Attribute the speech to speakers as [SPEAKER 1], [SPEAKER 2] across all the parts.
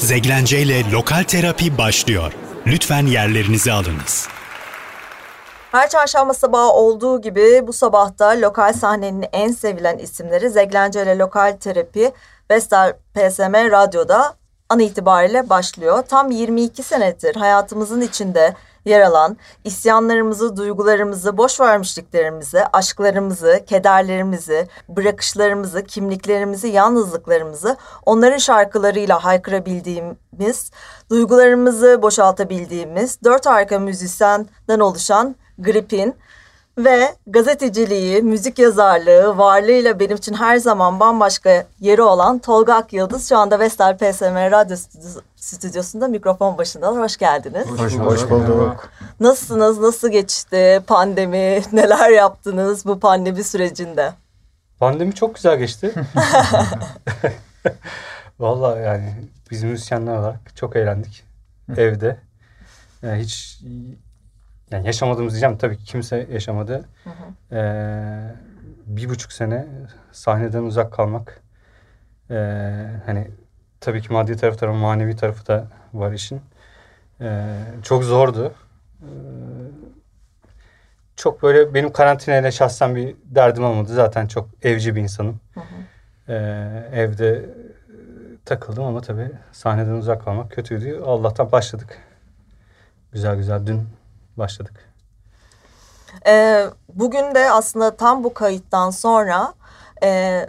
[SPEAKER 1] Zeglence ile Lokal Terapi başlıyor. Lütfen yerlerinizi alınız.
[SPEAKER 2] Her çarşamba sabahı olduğu gibi bu sabahta lokal sahnenin en sevilen isimleri Zeglence ile Lokal Terapi Vestel PSM Radyo'da an itibariyle başlıyor. Tam 22 senedir hayatımızın içinde yer alan isyanlarımızı, duygularımızı, boş vermişliklerimizi, aşklarımızı, kederlerimizi, bırakışlarımızı, kimliklerimizi, yalnızlıklarımızı onların şarkılarıyla haykırabildiğimiz, duygularımızı boşaltabildiğimiz dört harika müzisyenden oluşan Grip'in ve gazeteciliği, müzik yazarlığı, varlığıyla benim için her zaman bambaşka yeri olan Tolga Akyıldız şu anda Vestel PSM Radyo Stüdyosu'nda mikrofon başındalar. Hoş geldiniz.
[SPEAKER 3] Hoş, Hoş bulduk.
[SPEAKER 2] Nasılsınız? Nasıl geçti pandemi? Neler yaptınız bu pandemi sürecinde?
[SPEAKER 3] Pandemi çok güzel geçti. Vallahi yani biz müzisyenler olarak çok eğlendik evde. Yani hiç yani yaşamadığımız diyeceğim tabii ki kimse yaşamadı. Hı hı. Ee, bir buçuk sene sahneden uzak kalmak. Ee, hani tabii ki maddi tarafı da manevi tarafı da var işin. Ee, çok zordu. Ee, çok böyle benim karantinayla şahsen bir derdim olmadı. Zaten çok evci bir insanım. Hı hı. Ee, evde takıldım ama tabii sahneden uzak kalmak kötüydü. Allah'tan başladık. Güzel güzel dün başladık.
[SPEAKER 2] Ee, bugün de aslında tam bu kayıttan sonra e,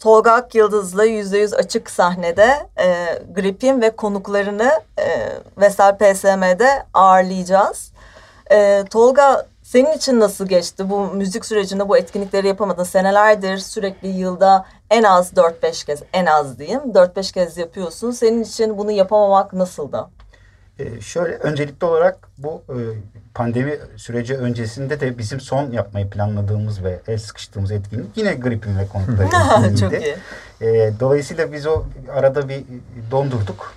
[SPEAKER 2] Tolga Akyıldız'la yüz açık sahnede e, Grip'in ve konuklarını e, Vesel PSM'de ağırlayacağız. E, Tolga senin için nasıl geçti bu müzik sürecinde bu etkinlikleri yapamadın? Senelerdir sürekli yılda en az 4-5 kez, en az diyeyim 4-5 kez yapıyorsun. Senin için bunu yapamamak nasıldı?
[SPEAKER 4] Ee, şöyle öncelikli olarak bu e, pandemi süreci öncesinde de bizim son yapmayı planladığımız ve el sıkıştığımız etkinlik yine gripin ve konukları etkinliğiydi. E, dolayısıyla biz o arada bir dondurduk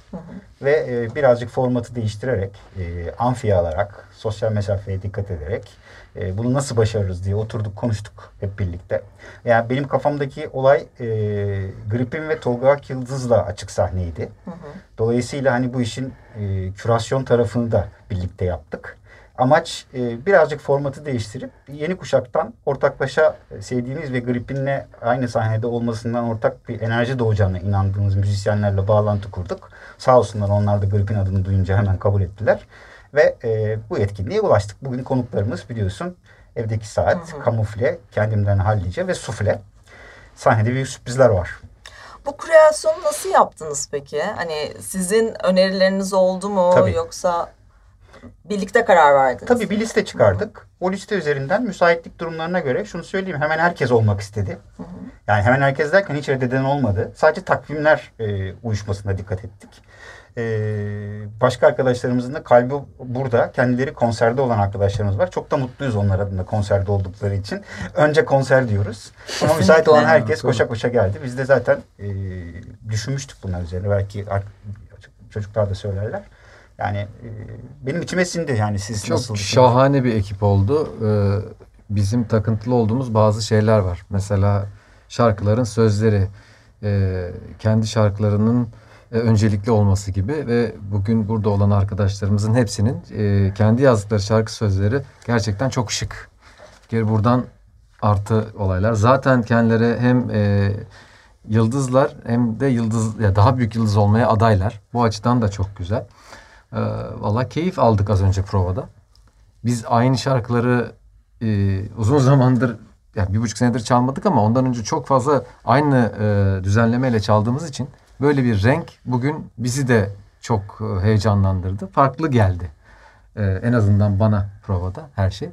[SPEAKER 4] ve e, birazcık formatı değiştirerek, e, amfiye alarak, sosyal mesafeye dikkat ederek e, bunu nasıl başarırız diye oturduk konuştuk hep birlikte. Yani benim kafamdaki olay e, Gripin ve Tolga Akyıldız'la açık sahneydi. Hı hı. Dolayısıyla hani bu işin e, kürasyon tarafını da birlikte yaptık. Amaç e, birazcık formatı değiştirip yeni kuşaktan ortaklaşa sevdiğimiz ve Gripin'le aynı sahnede olmasından ortak bir enerji doğacağına inandığımız müzisyenlerle bağlantı kurduk. Sağ olsunlar onlar da Gripin adını duyunca hemen kabul ettiler. Ve e, bu etkinliğe ulaştık. Bugün konuklarımız biliyorsun evdeki saat, hı hı. kamufle, kendimden hallice ve sufle. Sahnede büyük sürprizler var.
[SPEAKER 2] Bu kreasyonu nasıl yaptınız peki? Hani sizin önerileriniz oldu mu Tabii. yoksa birlikte karar verdiniz?
[SPEAKER 4] Tabii bir liste çıkardık. Hı hı. O liste üzerinden müsaitlik durumlarına göre şunu söyleyeyim hemen herkes olmak istedi. Hı hı. Yani hemen herkes derken hiç reddeden olmadı. Sadece takvimler e, uyuşmasına dikkat ettik. Ee, başka arkadaşlarımızın da kalbi burada. Kendileri konserde olan arkadaşlarımız var. Çok da mutluyuz onlar adına konserde oldukları için. Önce konser diyoruz. Ama müsait olan herkes koşa koşa geldi. Biz de zaten e, düşünmüştük bunlar üzerine. Belki çocuklar da söylerler. Yani e, benim içime sindi yani siz
[SPEAKER 5] Çok nasıl şahane bir ekip oldu. Ee, bizim takıntılı olduğumuz bazı şeyler var. Mesela şarkıların sözleri, e, kendi şarkılarının e, öncelikli olması gibi ve bugün burada olan arkadaşlarımızın hepsinin e, kendi yazdıkları şarkı sözleri gerçekten çok şık. Geri buradan artı olaylar. Zaten kendileri hem e, yıldızlar hem de yıldız ya daha büyük yıldız olmaya adaylar. Bu açıdan da çok güzel. E, Valla keyif aldık az önce provada. Biz aynı şarkıları e, uzun zamandır yani bir buçuk senedir çalmadık ama ondan önce çok fazla aynı e, düzenlemeyle çaldığımız için Böyle bir renk bugün bizi de çok e, heyecanlandırdı. Farklı geldi. Ee, en azından bana provada her şey.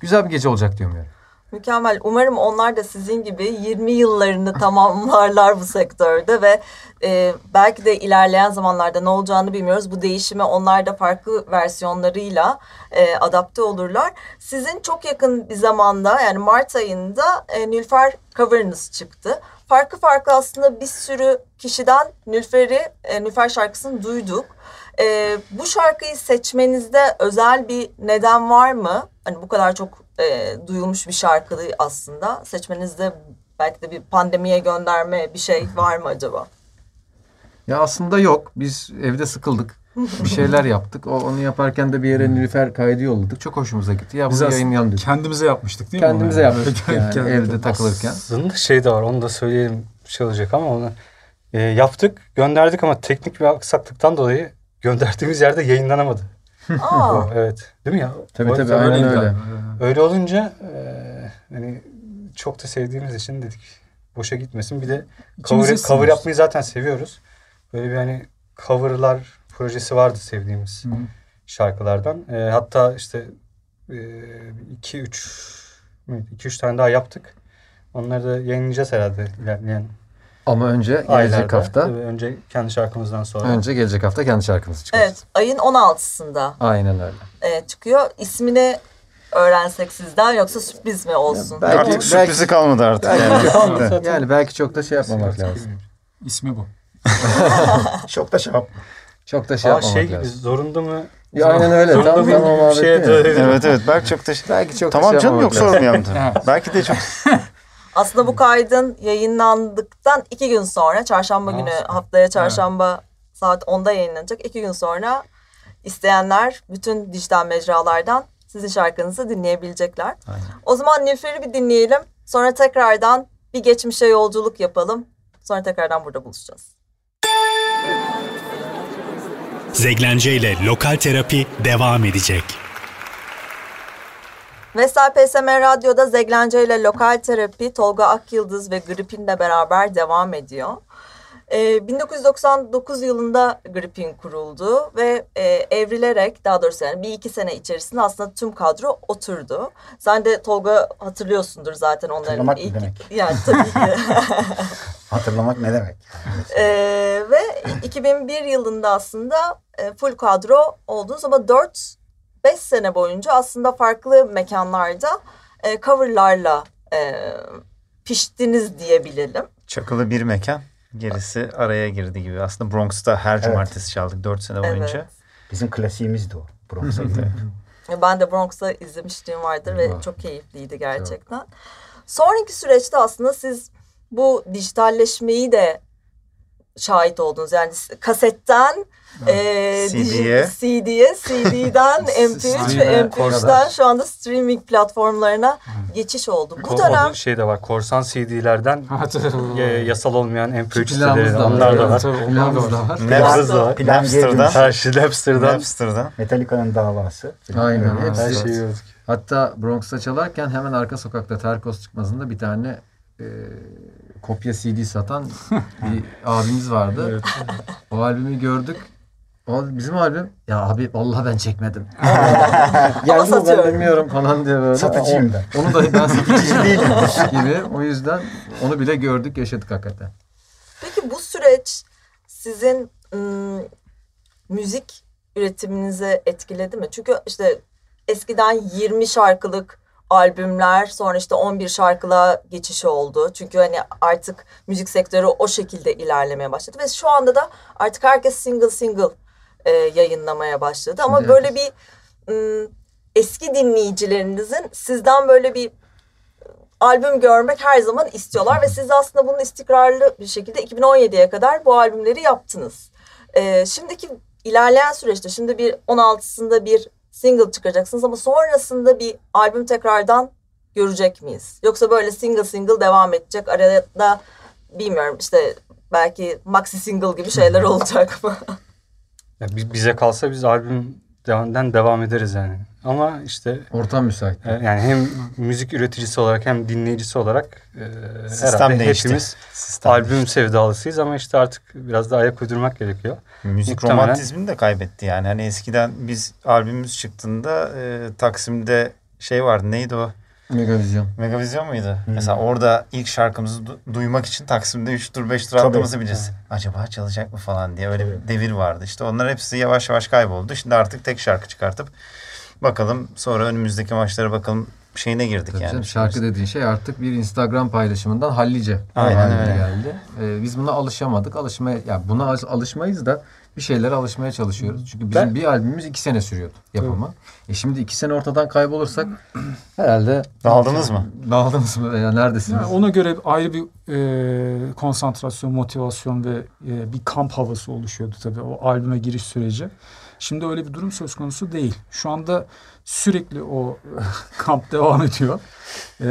[SPEAKER 5] Güzel bir gece olacak diyorum yani.
[SPEAKER 2] Mükemmel. Umarım onlar da sizin gibi 20 yıllarını tamamlarlar bu sektörde ve e, belki de ilerleyen zamanlarda ne olacağını bilmiyoruz. Bu değişime onlar da farklı versiyonlarıyla e, adapte olurlar. Sizin çok yakın bir zamanda yani Mart ayında e, Nilfer cover'ınız çıktı farklı farklı aslında bir sürü kişiden Nülfer'i, e, Nülfer şarkısını duyduk. E, bu şarkıyı seçmenizde özel bir neden var mı? Hani bu kadar çok e, duyulmuş bir şarkı aslında. Seçmenizde belki de bir pandemiye gönderme bir şey var mı acaba?
[SPEAKER 5] Ya aslında yok. Biz evde sıkıldık. Bir şeyler yaptık. O, onu yaparken de bir yere Nilüfer kaydı yolladık. Çok hoşumuza gitti. Ya
[SPEAKER 6] Biz
[SPEAKER 5] bunu yayınlayalım dedik.
[SPEAKER 6] kendimize yapmıştık değil mi?
[SPEAKER 5] Kendimize yaptık yani
[SPEAKER 6] Kendi-
[SPEAKER 5] evde takılırken.
[SPEAKER 3] Aslında şey de var onu da söyleyelim şey olacak ama onu e, yaptık gönderdik ama teknik bir aksaklıktan dolayı gönderdiğimiz yerde yayınlanamadı.
[SPEAKER 2] Aa,
[SPEAKER 3] evet değil mi ya?
[SPEAKER 5] Tabii
[SPEAKER 3] O
[SPEAKER 5] tabii aynen öyle.
[SPEAKER 3] galiba. Öyle olunca e, hani çok da sevdiğimiz için dedik boşa gitmesin. Bir de cover, cover yapmayı zaten seviyoruz. Böyle bir hani coverlar projesi vardı sevdiğimiz
[SPEAKER 6] Hı hı.
[SPEAKER 3] şarkılardan. E, hatta işte 2 3 2 3 tane daha yaptık. Onları da yayınlayacağız herhalde ilerleyen
[SPEAKER 5] Ama önce gelecek
[SPEAKER 3] aylarda.
[SPEAKER 5] hafta.
[SPEAKER 3] Tabii önce kendi şarkımızdan sonra.
[SPEAKER 5] Önce gelecek hafta kendi şarkımızı çıkaracağız.
[SPEAKER 2] evet ayın 16'sında
[SPEAKER 5] Aynen öyle.
[SPEAKER 2] e, çıkıyor. İsmini öğrensek sizden yoksa sürpriz mi olsun?
[SPEAKER 5] Belki-
[SPEAKER 7] Artık sürprizi kalmadı artık.
[SPEAKER 5] Belki-
[SPEAKER 7] yani.
[SPEAKER 5] Yani, yani belki çok da şey yapmamak lazım.
[SPEAKER 6] İsmi bu.
[SPEAKER 4] Çok da şey yap.
[SPEAKER 5] Çok da şey
[SPEAKER 3] Aa,
[SPEAKER 5] yapmamak
[SPEAKER 3] şey
[SPEAKER 5] lazım.
[SPEAKER 3] zorunda mı?
[SPEAKER 5] Ya aynen öyle.
[SPEAKER 3] Zorunda
[SPEAKER 5] Tam tam mi?
[SPEAKER 3] dönelim.
[SPEAKER 7] evet evet belki çok da
[SPEAKER 5] Belki çok da
[SPEAKER 7] Tamam
[SPEAKER 5] şey
[SPEAKER 7] canım yok sormayalım belki de çok
[SPEAKER 2] Aslında bu kaydın yayınlandıktan iki gün sonra çarşamba günü haftaya çarşamba saat 10'da yayınlanacak. İki gün sonra isteyenler bütün dijital mecralardan sizin şarkınızı dinleyebilecekler. O zaman Nilüfer'i bir dinleyelim. Sonra tekrardan bir geçmişe yolculuk yapalım. Sonra tekrardan burada buluşacağız.
[SPEAKER 1] Zeglence ile Lokal Terapi devam edecek.
[SPEAKER 2] Vestel PSM Radyo'da Zeglence ile Lokal Terapi Tolga Akyıldız ve Gripin'le beraber devam ediyor. Ee, 1999 yılında Gripin kuruldu ve e, evrilerek daha doğrusu yani bir iki sene içerisinde aslında tüm kadro oturdu. Sen de Tolga hatırlıyorsundur zaten onların
[SPEAKER 4] Hatırlamak ne
[SPEAKER 2] ilk...
[SPEAKER 4] demek?
[SPEAKER 2] Yani tabii ki.
[SPEAKER 4] Hatırlamak ne demek?
[SPEAKER 2] Ee, ve 2001 yılında aslında e, full kadro oldunuz ama 4-5 sene boyunca aslında farklı mekanlarda e, coverlarla e, piştiniz diyebilelim.
[SPEAKER 7] çakılı bir mekan. Gerisi araya girdi gibi. Aslında Bronx'ta her cumartesi çaldık 4 sene boyunca.
[SPEAKER 2] Evet.
[SPEAKER 4] Bizim klasiğimizdi o. Bronx'a
[SPEAKER 2] Ben de Bronx'ta izlemişliğim vardır ve çok keyifliydi gerçekten. Sonraki süreçte aslında siz bu dijitalleşmeyi de şahit oldunuz. Yani kasetten e,
[SPEAKER 7] CD'ye.
[SPEAKER 2] CD'ye, CD'den MP3 ve
[SPEAKER 5] Stream'e
[SPEAKER 2] MP3'ten
[SPEAKER 5] kadar.
[SPEAKER 2] şu anda streaming platformlarlarına geçiş oldu. Bu
[SPEAKER 3] Ko-
[SPEAKER 2] dönem
[SPEAKER 3] şey de var. Korsan CD'lerden yasal olmayan MP3
[SPEAKER 5] Plağımız
[SPEAKER 3] siteleri
[SPEAKER 5] da var.
[SPEAKER 3] onlar da var.
[SPEAKER 6] Onlar da var.
[SPEAKER 3] Napster da var.
[SPEAKER 4] Plan
[SPEAKER 7] Napster'da.
[SPEAKER 3] Her şey Napster'dan.
[SPEAKER 7] Napster'dan.
[SPEAKER 4] Metallica'nın davası.
[SPEAKER 5] Aynen,
[SPEAKER 4] Evet.
[SPEAKER 3] Her
[SPEAKER 5] Evet.
[SPEAKER 3] şeyi gördük.
[SPEAKER 5] Hatta Bronx'ta çalarken hemen arka sokakta Terkos çıkmasında bir tane e, kopya CD satan bir abimiz vardı. O albümü gördük. O bizim albüm. Ya abi vallahi ben çekmedim. Ben
[SPEAKER 2] satıyorum.
[SPEAKER 5] bilmiyorum falan diye böyle.
[SPEAKER 4] Satıcıyım ben.
[SPEAKER 5] Onu da ben satıcı değilim gibi. O yüzden onu bile gördük yaşadık hakikaten.
[SPEAKER 2] Peki bu süreç sizin ım, müzik üretiminizi etkiledi mi? Çünkü işte eskiden 20 şarkılık albümler sonra işte 11 şarkılığa geçiş oldu. Çünkü hani artık müzik sektörü o şekilde ilerlemeye başladı ve şu anda da artık herkes single single e, yayınlamaya başladı. Ama
[SPEAKER 5] Şimdi
[SPEAKER 2] böyle bir eski dinleyicilerinizin sizden böyle bir albüm görmek her zaman istiyorlar ve siz aslında bunun istikrarlı bir şekilde 2017'ye kadar bu albümleri yaptınız. Ee, şimdiki ilerleyen süreçte şimdi bir 16'sında bir single çıkaracaksınız ama sonrasında bir albüm tekrardan görecek miyiz? Yoksa böyle single single devam edecek arada da bilmiyorum işte belki maxi single gibi şeyler olacak mı?
[SPEAKER 3] Ya bi- bize kalsa biz albümden devam ederiz yani. Ama işte
[SPEAKER 5] Ortam müsait.
[SPEAKER 3] e, yani hem müzik üreticisi olarak hem dinleyicisi olarak e,
[SPEAKER 7] Sistem
[SPEAKER 3] herhalde
[SPEAKER 7] değişti.
[SPEAKER 3] hepimiz
[SPEAKER 7] Sistem
[SPEAKER 3] albüm
[SPEAKER 7] değişti.
[SPEAKER 3] sevdalısıyız ama işte artık biraz da ayak uydurmak gerekiyor.
[SPEAKER 7] Müzik
[SPEAKER 3] Muhtemelen-
[SPEAKER 7] romantizmini de kaybetti yani. Hani eskiden biz albümümüz çıktığında e, Taksim'de şey vardı neydi o?
[SPEAKER 5] Megavizyon.
[SPEAKER 7] Megavizyon muydu? Mesela orada ilk şarkımızı du- duymak için Taksim'de 3 tur 5 tur attığımızı biliriz. Acaba çalacak mı falan diye öyle bir devir vardı. İşte onlar hepsi yavaş yavaş kayboldu. Şimdi artık tek şarkı çıkartıp bakalım sonra önümüzdeki maçlara bakalım şeyine girdik
[SPEAKER 5] Tabii
[SPEAKER 7] yani.
[SPEAKER 5] canım, şarkı dediğin şey artık bir Instagram paylaşımından hallice
[SPEAKER 7] Aynen öyle.
[SPEAKER 5] geldi. Ee, biz buna alışamadık. Alışmaya ya buna al- alışmayız da bir şeylere alışmaya çalışıyoruz. Çünkü bizim
[SPEAKER 3] Ben-
[SPEAKER 5] bir albümümüz iki sene sürüyordu yapımı. E şimdi iki sene ortadan kaybolursak herhalde
[SPEAKER 7] Dağıldınız mı?
[SPEAKER 5] dağıldınız mı veya neredesiniz?
[SPEAKER 6] Yani ona göre ayrı bir e, konsantrasyon, motivasyon ve e, bir kamp havası oluşuyordu tabii o albüme giriş süreci. Şimdi öyle bir durum söz konusu değil. Şu anda sürekli o kamp devam ediyor. E,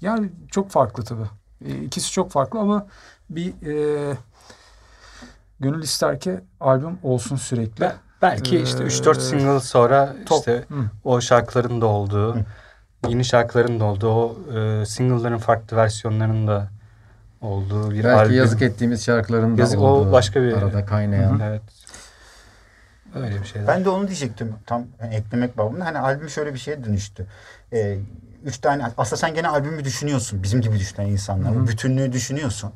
[SPEAKER 6] yani çok farklı tabii. E, ikisi çok farklı ama bir e, gönül ister ki albüm olsun sürekli.
[SPEAKER 3] Ben- belki
[SPEAKER 6] Ee,
[SPEAKER 3] işte 3-4 single sonra
[SPEAKER 6] top-
[SPEAKER 3] işte
[SPEAKER 6] Hı.
[SPEAKER 3] o şarkıların da olduğu, yeni şarkıların da olduğu, o e, single'ların farklı versiyonlarının da olduğu bir
[SPEAKER 5] Belki
[SPEAKER 3] albüm.
[SPEAKER 5] yazık ettiğimiz şarkıların da
[SPEAKER 3] Yazık- o
[SPEAKER 5] olduğu,
[SPEAKER 3] başka bir-
[SPEAKER 5] arada kaynayan.
[SPEAKER 3] Evet. Öyle bir şeyler.
[SPEAKER 4] Ben de onu diyecektim tam yani eklemek babında. Hani albüm şöyle bir şeye dönüştü. Ee, üç tane aslında sen gene albümü düşünüyorsun. Bizim gibi düşünen insanlar. O bütünlüğü düşünüyorsun.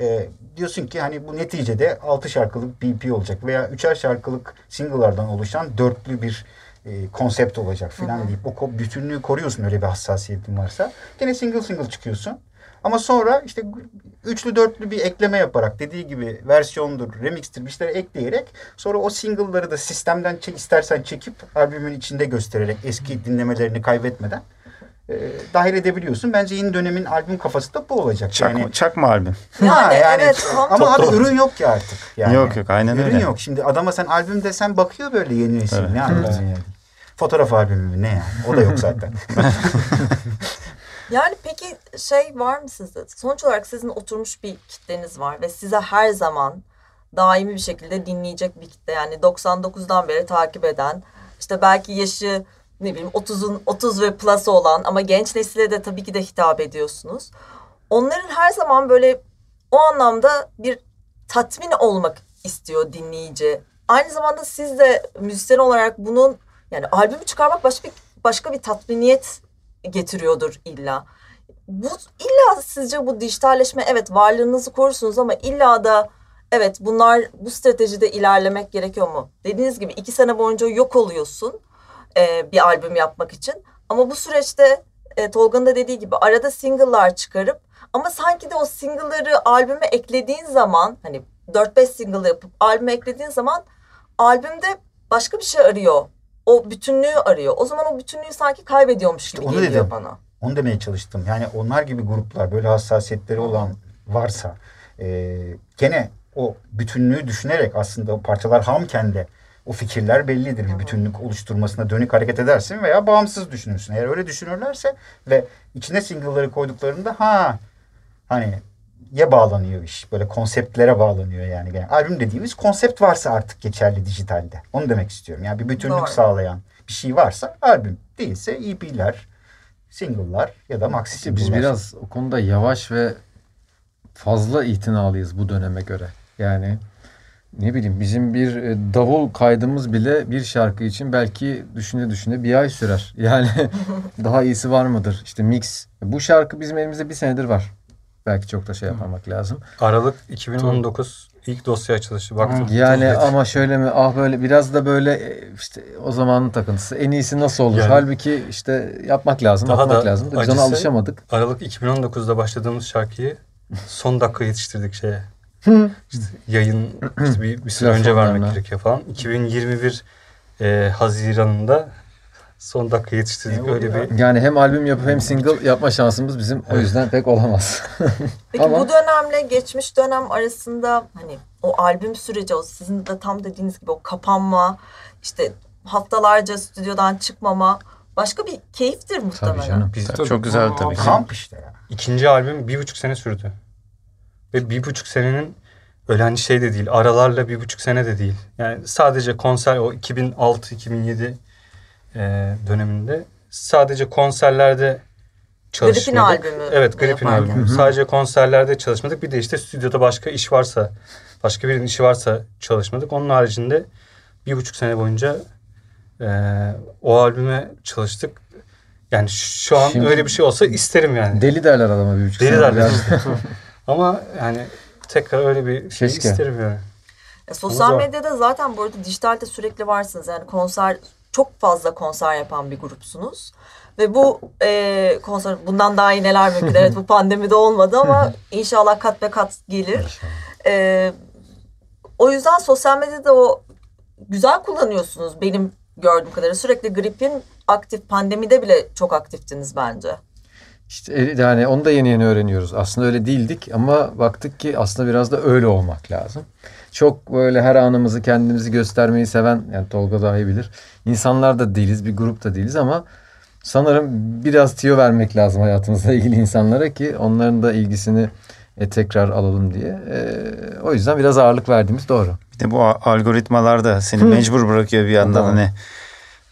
[SPEAKER 4] Ee, diyorsun ki hani bu neticede altı şarkılık BP olacak veya üçer şarkılık single'lardan oluşan dörtlü bir e, konsept olacak filan deyip o bütünlüğü koruyorsun öyle bir hassasiyetin varsa. Gene single single çıkıyorsun. Ama sonra işte üçlü dörtlü bir ekleme yaparak dediği gibi versiyondur, remixtir bir şeyler ekleyerek sonra o single'ları da sistemden çek, istersen çekip albümün içinde göstererek eski dinlemelerini kaybetmeden e, dahil edebiliyorsun. Bence yeni dönemin albüm kafası da bu olacak.
[SPEAKER 7] Çakma,
[SPEAKER 4] yani,
[SPEAKER 7] çakma albüm.
[SPEAKER 4] Ha,
[SPEAKER 2] Yani evet,
[SPEAKER 4] ama abi ürün yok ki artık. Yani.
[SPEAKER 7] Yok yok aynen
[SPEAKER 4] Ürün
[SPEAKER 7] öyle.
[SPEAKER 4] yok. Şimdi adama sen albüm desen bakıyor böyle yeni nesil.
[SPEAKER 7] Evet.
[SPEAKER 4] Ne anladın yani? Fotoğraf albümü mü? Ne yani? O da yok zaten.
[SPEAKER 2] Yani peki şey var mı sizde? Sonuç olarak sizin oturmuş bir kitleniz var ve size her zaman daimi bir şekilde dinleyecek bir kitle. Yani 99'dan beri takip eden, işte belki yaşı ne bileyim 30'un 30 ve plus olan ama genç nesile de tabii ki de hitap ediyorsunuz. Onların her zaman böyle o anlamda bir tatmin olmak istiyor dinleyici. Aynı zamanda siz de müzisyen olarak bunun yani albümü çıkarmak başka bir başka bir tatminiyet getiriyordur illa. Bu illa sizce bu dijitalleşme evet varlığınızı korursunuz ama illa da evet bunlar bu stratejide ilerlemek gerekiyor mu? Dediğiniz gibi iki sene boyunca yok oluyorsun e, bir albüm yapmak için. Ama bu süreçte e, Tolga'nın da dediği gibi arada single'lar çıkarıp ama sanki de o single'ları albüme eklediğin zaman hani 4-5 single yapıp albüme eklediğin zaman albümde başka bir şey arıyor. O bütünlüğü arıyor. O zaman o bütünlüğü sanki kaybediyormuş gibi
[SPEAKER 4] onu
[SPEAKER 2] geliyor
[SPEAKER 4] dedim.
[SPEAKER 2] bana.
[SPEAKER 4] Onu demeye çalıştım. Yani onlar gibi gruplar böyle hassasiyetleri olan varsa e, gene o bütünlüğü düşünerek aslında o parçalar hamken de o fikirler bellidir. Bir bütünlük oluşturmasına dönük hareket edersin veya bağımsız düşünürsün. Eğer öyle düşünürlerse ve içine single'ları koyduklarında ha hani ya bağlanıyor iş. Böyle konseptlere bağlanıyor yani. yani. Albüm dediğimiz konsept varsa artık geçerli dijitalde. Onu demek istiyorum. Yani bir bütünlük
[SPEAKER 2] Doğru.
[SPEAKER 4] sağlayan bir şey varsa albüm değilse EP'ler, single'lar ya da maxi
[SPEAKER 5] İşte biz
[SPEAKER 4] single'lar.
[SPEAKER 5] biraz o konuda yavaş ve fazla itinalıyız bu döneme göre. Yani ne bileyim bizim bir e, davul kaydımız bile bir şarkı için belki düşüne düşüne bir ay sürer. Yani daha iyisi var mıdır? İşte mix. Bu şarkı bizim elimizde bir senedir var. Belki çok da şey yapmamak lazım.
[SPEAKER 3] Aralık 2019 ilk dosya açılışı. Baktım.
[SPEAKER 5] Yani
[SPEAKER 3] Evet.
[SPEAKER 5] ama şöyle mi ah böyle biraz da böyle e, işte o zamanın takıntısı en iyisi nasıl olur?
[SPEAKER 3] Yani-
[SPEAKER 5] Halbuki işte yapmak lazım,
[SPEAKER 3] Daha
[SPEAKER 5] yapmak
[SPEAKER 3] da
[SPEAKER 5] lazım. Biz ona alışamadık.
[SPEAKER 3] Aralık 2019'da başladığımız şarkıyı son dakika yetiştirdik şeye. İşte yayın işte bir, bir süre önce vermek gerekiyor falan. 2021 e, Haziran'ında son dakika yetiştirdik.
[SPEAKER 4] Ne
[SPEAKER 3] Öyle
[SPEAKER 4] oluyor?
[SPEAKER 3] bir
[SPEAKER 5] Yani hem albüm yapıp hem single yapma şansımız bizim o yüzden pek olamaz.
[SPEAKER 2] Peki
[SPEAKER 5] Ama-
[SPEAKER 2] bu dönemle geçmiş dönem arasında hani o albüm süreci o sizin de tam dediğiniz gibi o kapanma işte haftalarca stüdyodan çıkmama başka bir keyiftir muhtemelen.
[SPEAKER 5] Tabii canım.
[SPEAKER 3] biz
[SPEAKER 6] Tabii.
[SPEAKER 7] Çok güzel tabii.
[SPEAKER 4] Kamp işte ya.
[SPEAKER 3] ikinci albüm bir buçuk sene sürdü. Ve bir buçuk senenin öyle hani şey de değil. Aralarla bir buçuk sene de değil. Yani sadece konser o 2006-2007 e, döneminde sadece konserlerde çalışmadık.
[SPEAKER 2] Grip'in albümü
[SPEAKER 3] Evet Grip'in
[SPEAKER 2] yaparken.
[SPEAKER 3] albümü. Sadece konserlerde çalışmadık. Bir de işte stüdyoda başka iş varsa, başka birinin işi varsa çalışmadık. Onun haricinde bir buçuk sene boyunca e, o albüme çalıştık. Yani şu an
[SPEAKER 5] Şimdi-
[SPEAKER 3] öyle bir şey olsa isterim yani.
[SPEAKER 5] Deli derler adama bir buçuk
[SPEAKER 3] Deli
[SPEAKER 5] sene.
[SPEAKER 3] derler. Ama yani tekrar öyle bir şey
[SPEAKER 5] Keşke.
[SPEAKER 3] isterim yani.
[SPEAKER 2] E, sosyal medyada zaten bu arada dijitalde sürekli varsınız. Yani konser çok fazla konser yapan bir grupsunuz. Ve bu e, konser bundan daha iyi neler mümkün. Evet bu pandemide olmadı ama inşallah kat be kat gelir. E, o yüzden sosyal medyada o güzel kullanıyorsunuz benim gördüğüm kadarıyla. Sürekli gripin aktif pandemide bile çok aktiftiniz bence.
[SPEAKER 5] İşte e, yani onu da yeni yeni öğreniyoruz. Aslında öyle değildik ama baktık ki aslında biraz da öyle olmak lazım. Çok böyle her anımızı kendimizi göstermeyi seven yani Tolga dahi bilir. İnsanlar da değiliz, bir grup da değiliz ama sanırım biraz tiyo vermek lazım hayatımızla ilgili insanlara ki onların da ilgisini e, tekrar alalım diye. E, o yüzden biraz ağırlık verdiğimiz doğru.
[SPEAKER 7] Bir de bu algoritmalar da seni mecbur bırakıyor bir yandan hani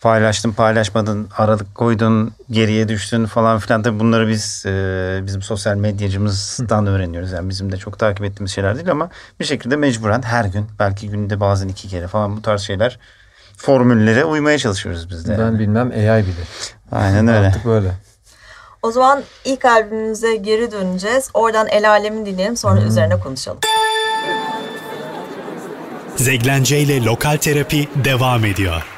[SPEAKER 7] paylaştın paylaşmadın aralık koydun geriye düştün falan filan tabii bunları biz e, bizim sosyal medyacımızdan öğreniyoruz yani bizim de çok takip ettiğimiz şeyler değil ama bir şekilde mecburen her gün belki günde bazen iki kere falan bu tarz şeyler formüllere uymaya çalışıyoruz biz de.
[SPEAKER 5] Ben yani. bilmem AI bilir.
[SPEAKER 7] Aynen öyle.
[SPEAKER 5] Artık böyle.
[SPEAKER 2] O zaman ilk albümümüze geri döneceğiz. Oradan El Alem'i dinleyelim sonra hmm. üzerine konuşalım.
[SPEAKER 1] Zeglence ile Lokal Terapi devam ediyor.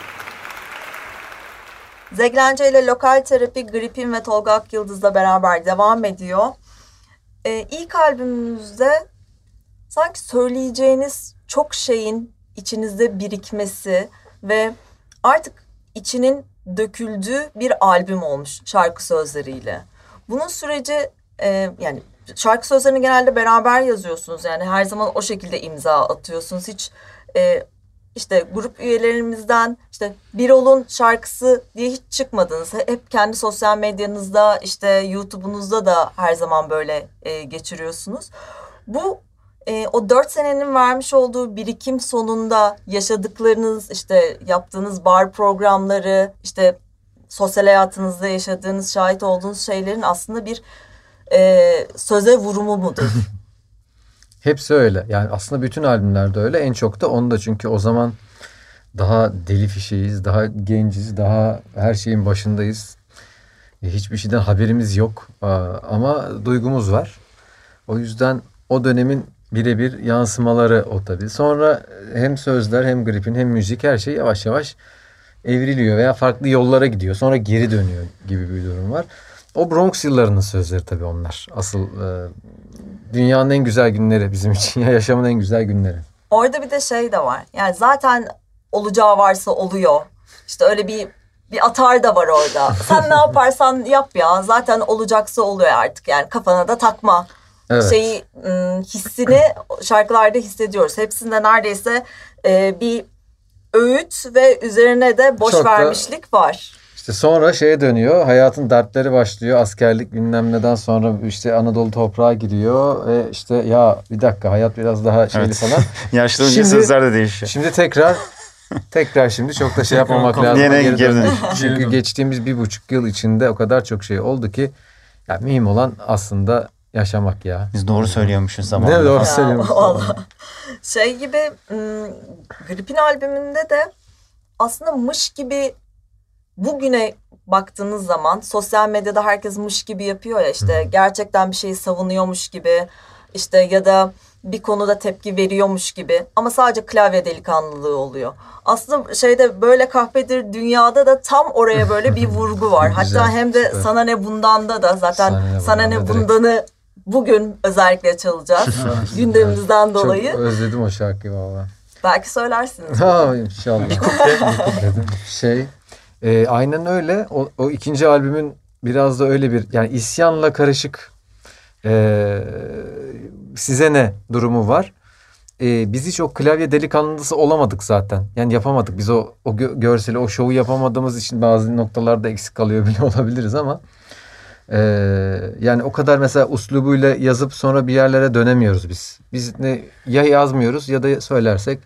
[SPEAKER 2] Zeglence ile Lokal Terapi Gripin ve Tolga Akyıldız'la beraber devam ediyor. Ee, ilk albümümüzde sanki söyleyeceğiniz çok şeyin içinizde birikmesi ve artık içinin döküldüğü bir albüm olmuş şarkı sözleriyle. Bunun süreci e, yani şarkı sözlerini genelde beraber yazıyorsunuz. Yani her zaman o şekilde imza atıyorsunuz. Hiç e, işte grup üyelerimizden işte bir olun şarkısı diye hiç çıkmadınız. Hep kendi sosyal medyanızda işte YouTube'unuzda da her zaman böyle e, geçiriyorsunuz. Bu e, o dört senenin vermiş olduğu birikim sonunda yaşadıklarınız işte yaptığınız bar programları işte sosyal hayatınızda yaşadığınız şahit olduğunuz şeylerin aslında bir e, söze vurumu mudur?
[SPEAKER 5] Hepsi öyle. Yani aslında bütün albümlerde öyle. En çok da onda çünkü o zaman daha deli fişeyiz, daha genciz, daha her şeyin başındayız. E, hiçbir şeyden haberimiz yok ama duygumuz var. O yüzden o dönemin birebir yansımaları o tabii. Sonra hem sözler hem gripin hem müzik her şey yavaş yavaş evriliyor veya farklı yollara gidiyor. Sonra geri dönüyor gibi bir durum var. O Bronx yıllarının sözleri tabii onlar. Asıl e, dünyanın en güzel günleri bizim için. ya Yaşamın en güzel günleri.
[SPEAKER 2] Orada bir de şey de var. Yani zaten olacağı varsa oluyor. İşte öyle bir bir atar da var orada. Sen ne yaparsan yap ya. Zaten olacaksa oluyor artık. Yani kafana da takma. Evet. Şeyi hissini şarkılarda hissediyoruz. Hepsinde neredeyse e, bir öğüt ve üzerine de boş Çok vermişlik da... var.
[SPEAKER 5] İşte sonra şeye dönüyor. Hayatın dertleri başlıyor. Askerlik bilmem neden sonra işte Anadolu toprağa giriyor. Ve işte ya bir dakika hayat biraz daha şeyli evet. falan.
[SPEAKER 7] Yaşlanınca sözler de değişiyor.
[SPEAKER 5] Şimdi tekrar tekrar şimdi çok da şey yapmamak lazım. Yine geri geri Çünkü geçtiğimiz bir buçuk yıl içinde o kadar çok şey oldu ki ya mühim olan aslında yaşamak ya.
[SPEAKER 7] Biz doğru söylüyormuşuz zamanında.
[SPEAKER 5] Ne doğru söylüyormuşuz.
[SPEAKER 2] şey gibi Grip'in albümünde de aslında mış gibi bugüne baktığınız zaman sosyal medyada herkes mış gibi yapıyor ya işte gerçekten bir şeyi savunuyormuş gibi işte ya da bir konuda tepki veriyormuş gibi ama sadece klavye delikanlılığı oluyor. Aslında şeyde böyle kahpedir dünyada da tam oraya böyle bir vurgu var. Hatta hem de süper. sana ne bundanda da zaten sana, sana ne bundanı bugün özellikle çalacağız gündemimizden dolayı.
[SPEAKER 5] Çok özledim o şarkıyı valla.
[SPEAKER 2] Belki söylersiniz.
[SPEAKER 5] Ha inşallah. şey e, aynen öyle. O, o ikinci albümün biraz da öyle bir yani isyanla karışık e, size ne durumu var. E, biz hiç o klavye delikanlısı olamadık zaten. Yani yapamadık. Biz o, o gö- görseli, o şovu yapamadığımız için bazı noktalarda eksik kalıyor bile olabiliriz ama e, yani o kadar mesela uslubuyla yazıp sonra bir yerlere dönemiyoruz biz. Biz ne ya yazmıyoruz ya da söylersek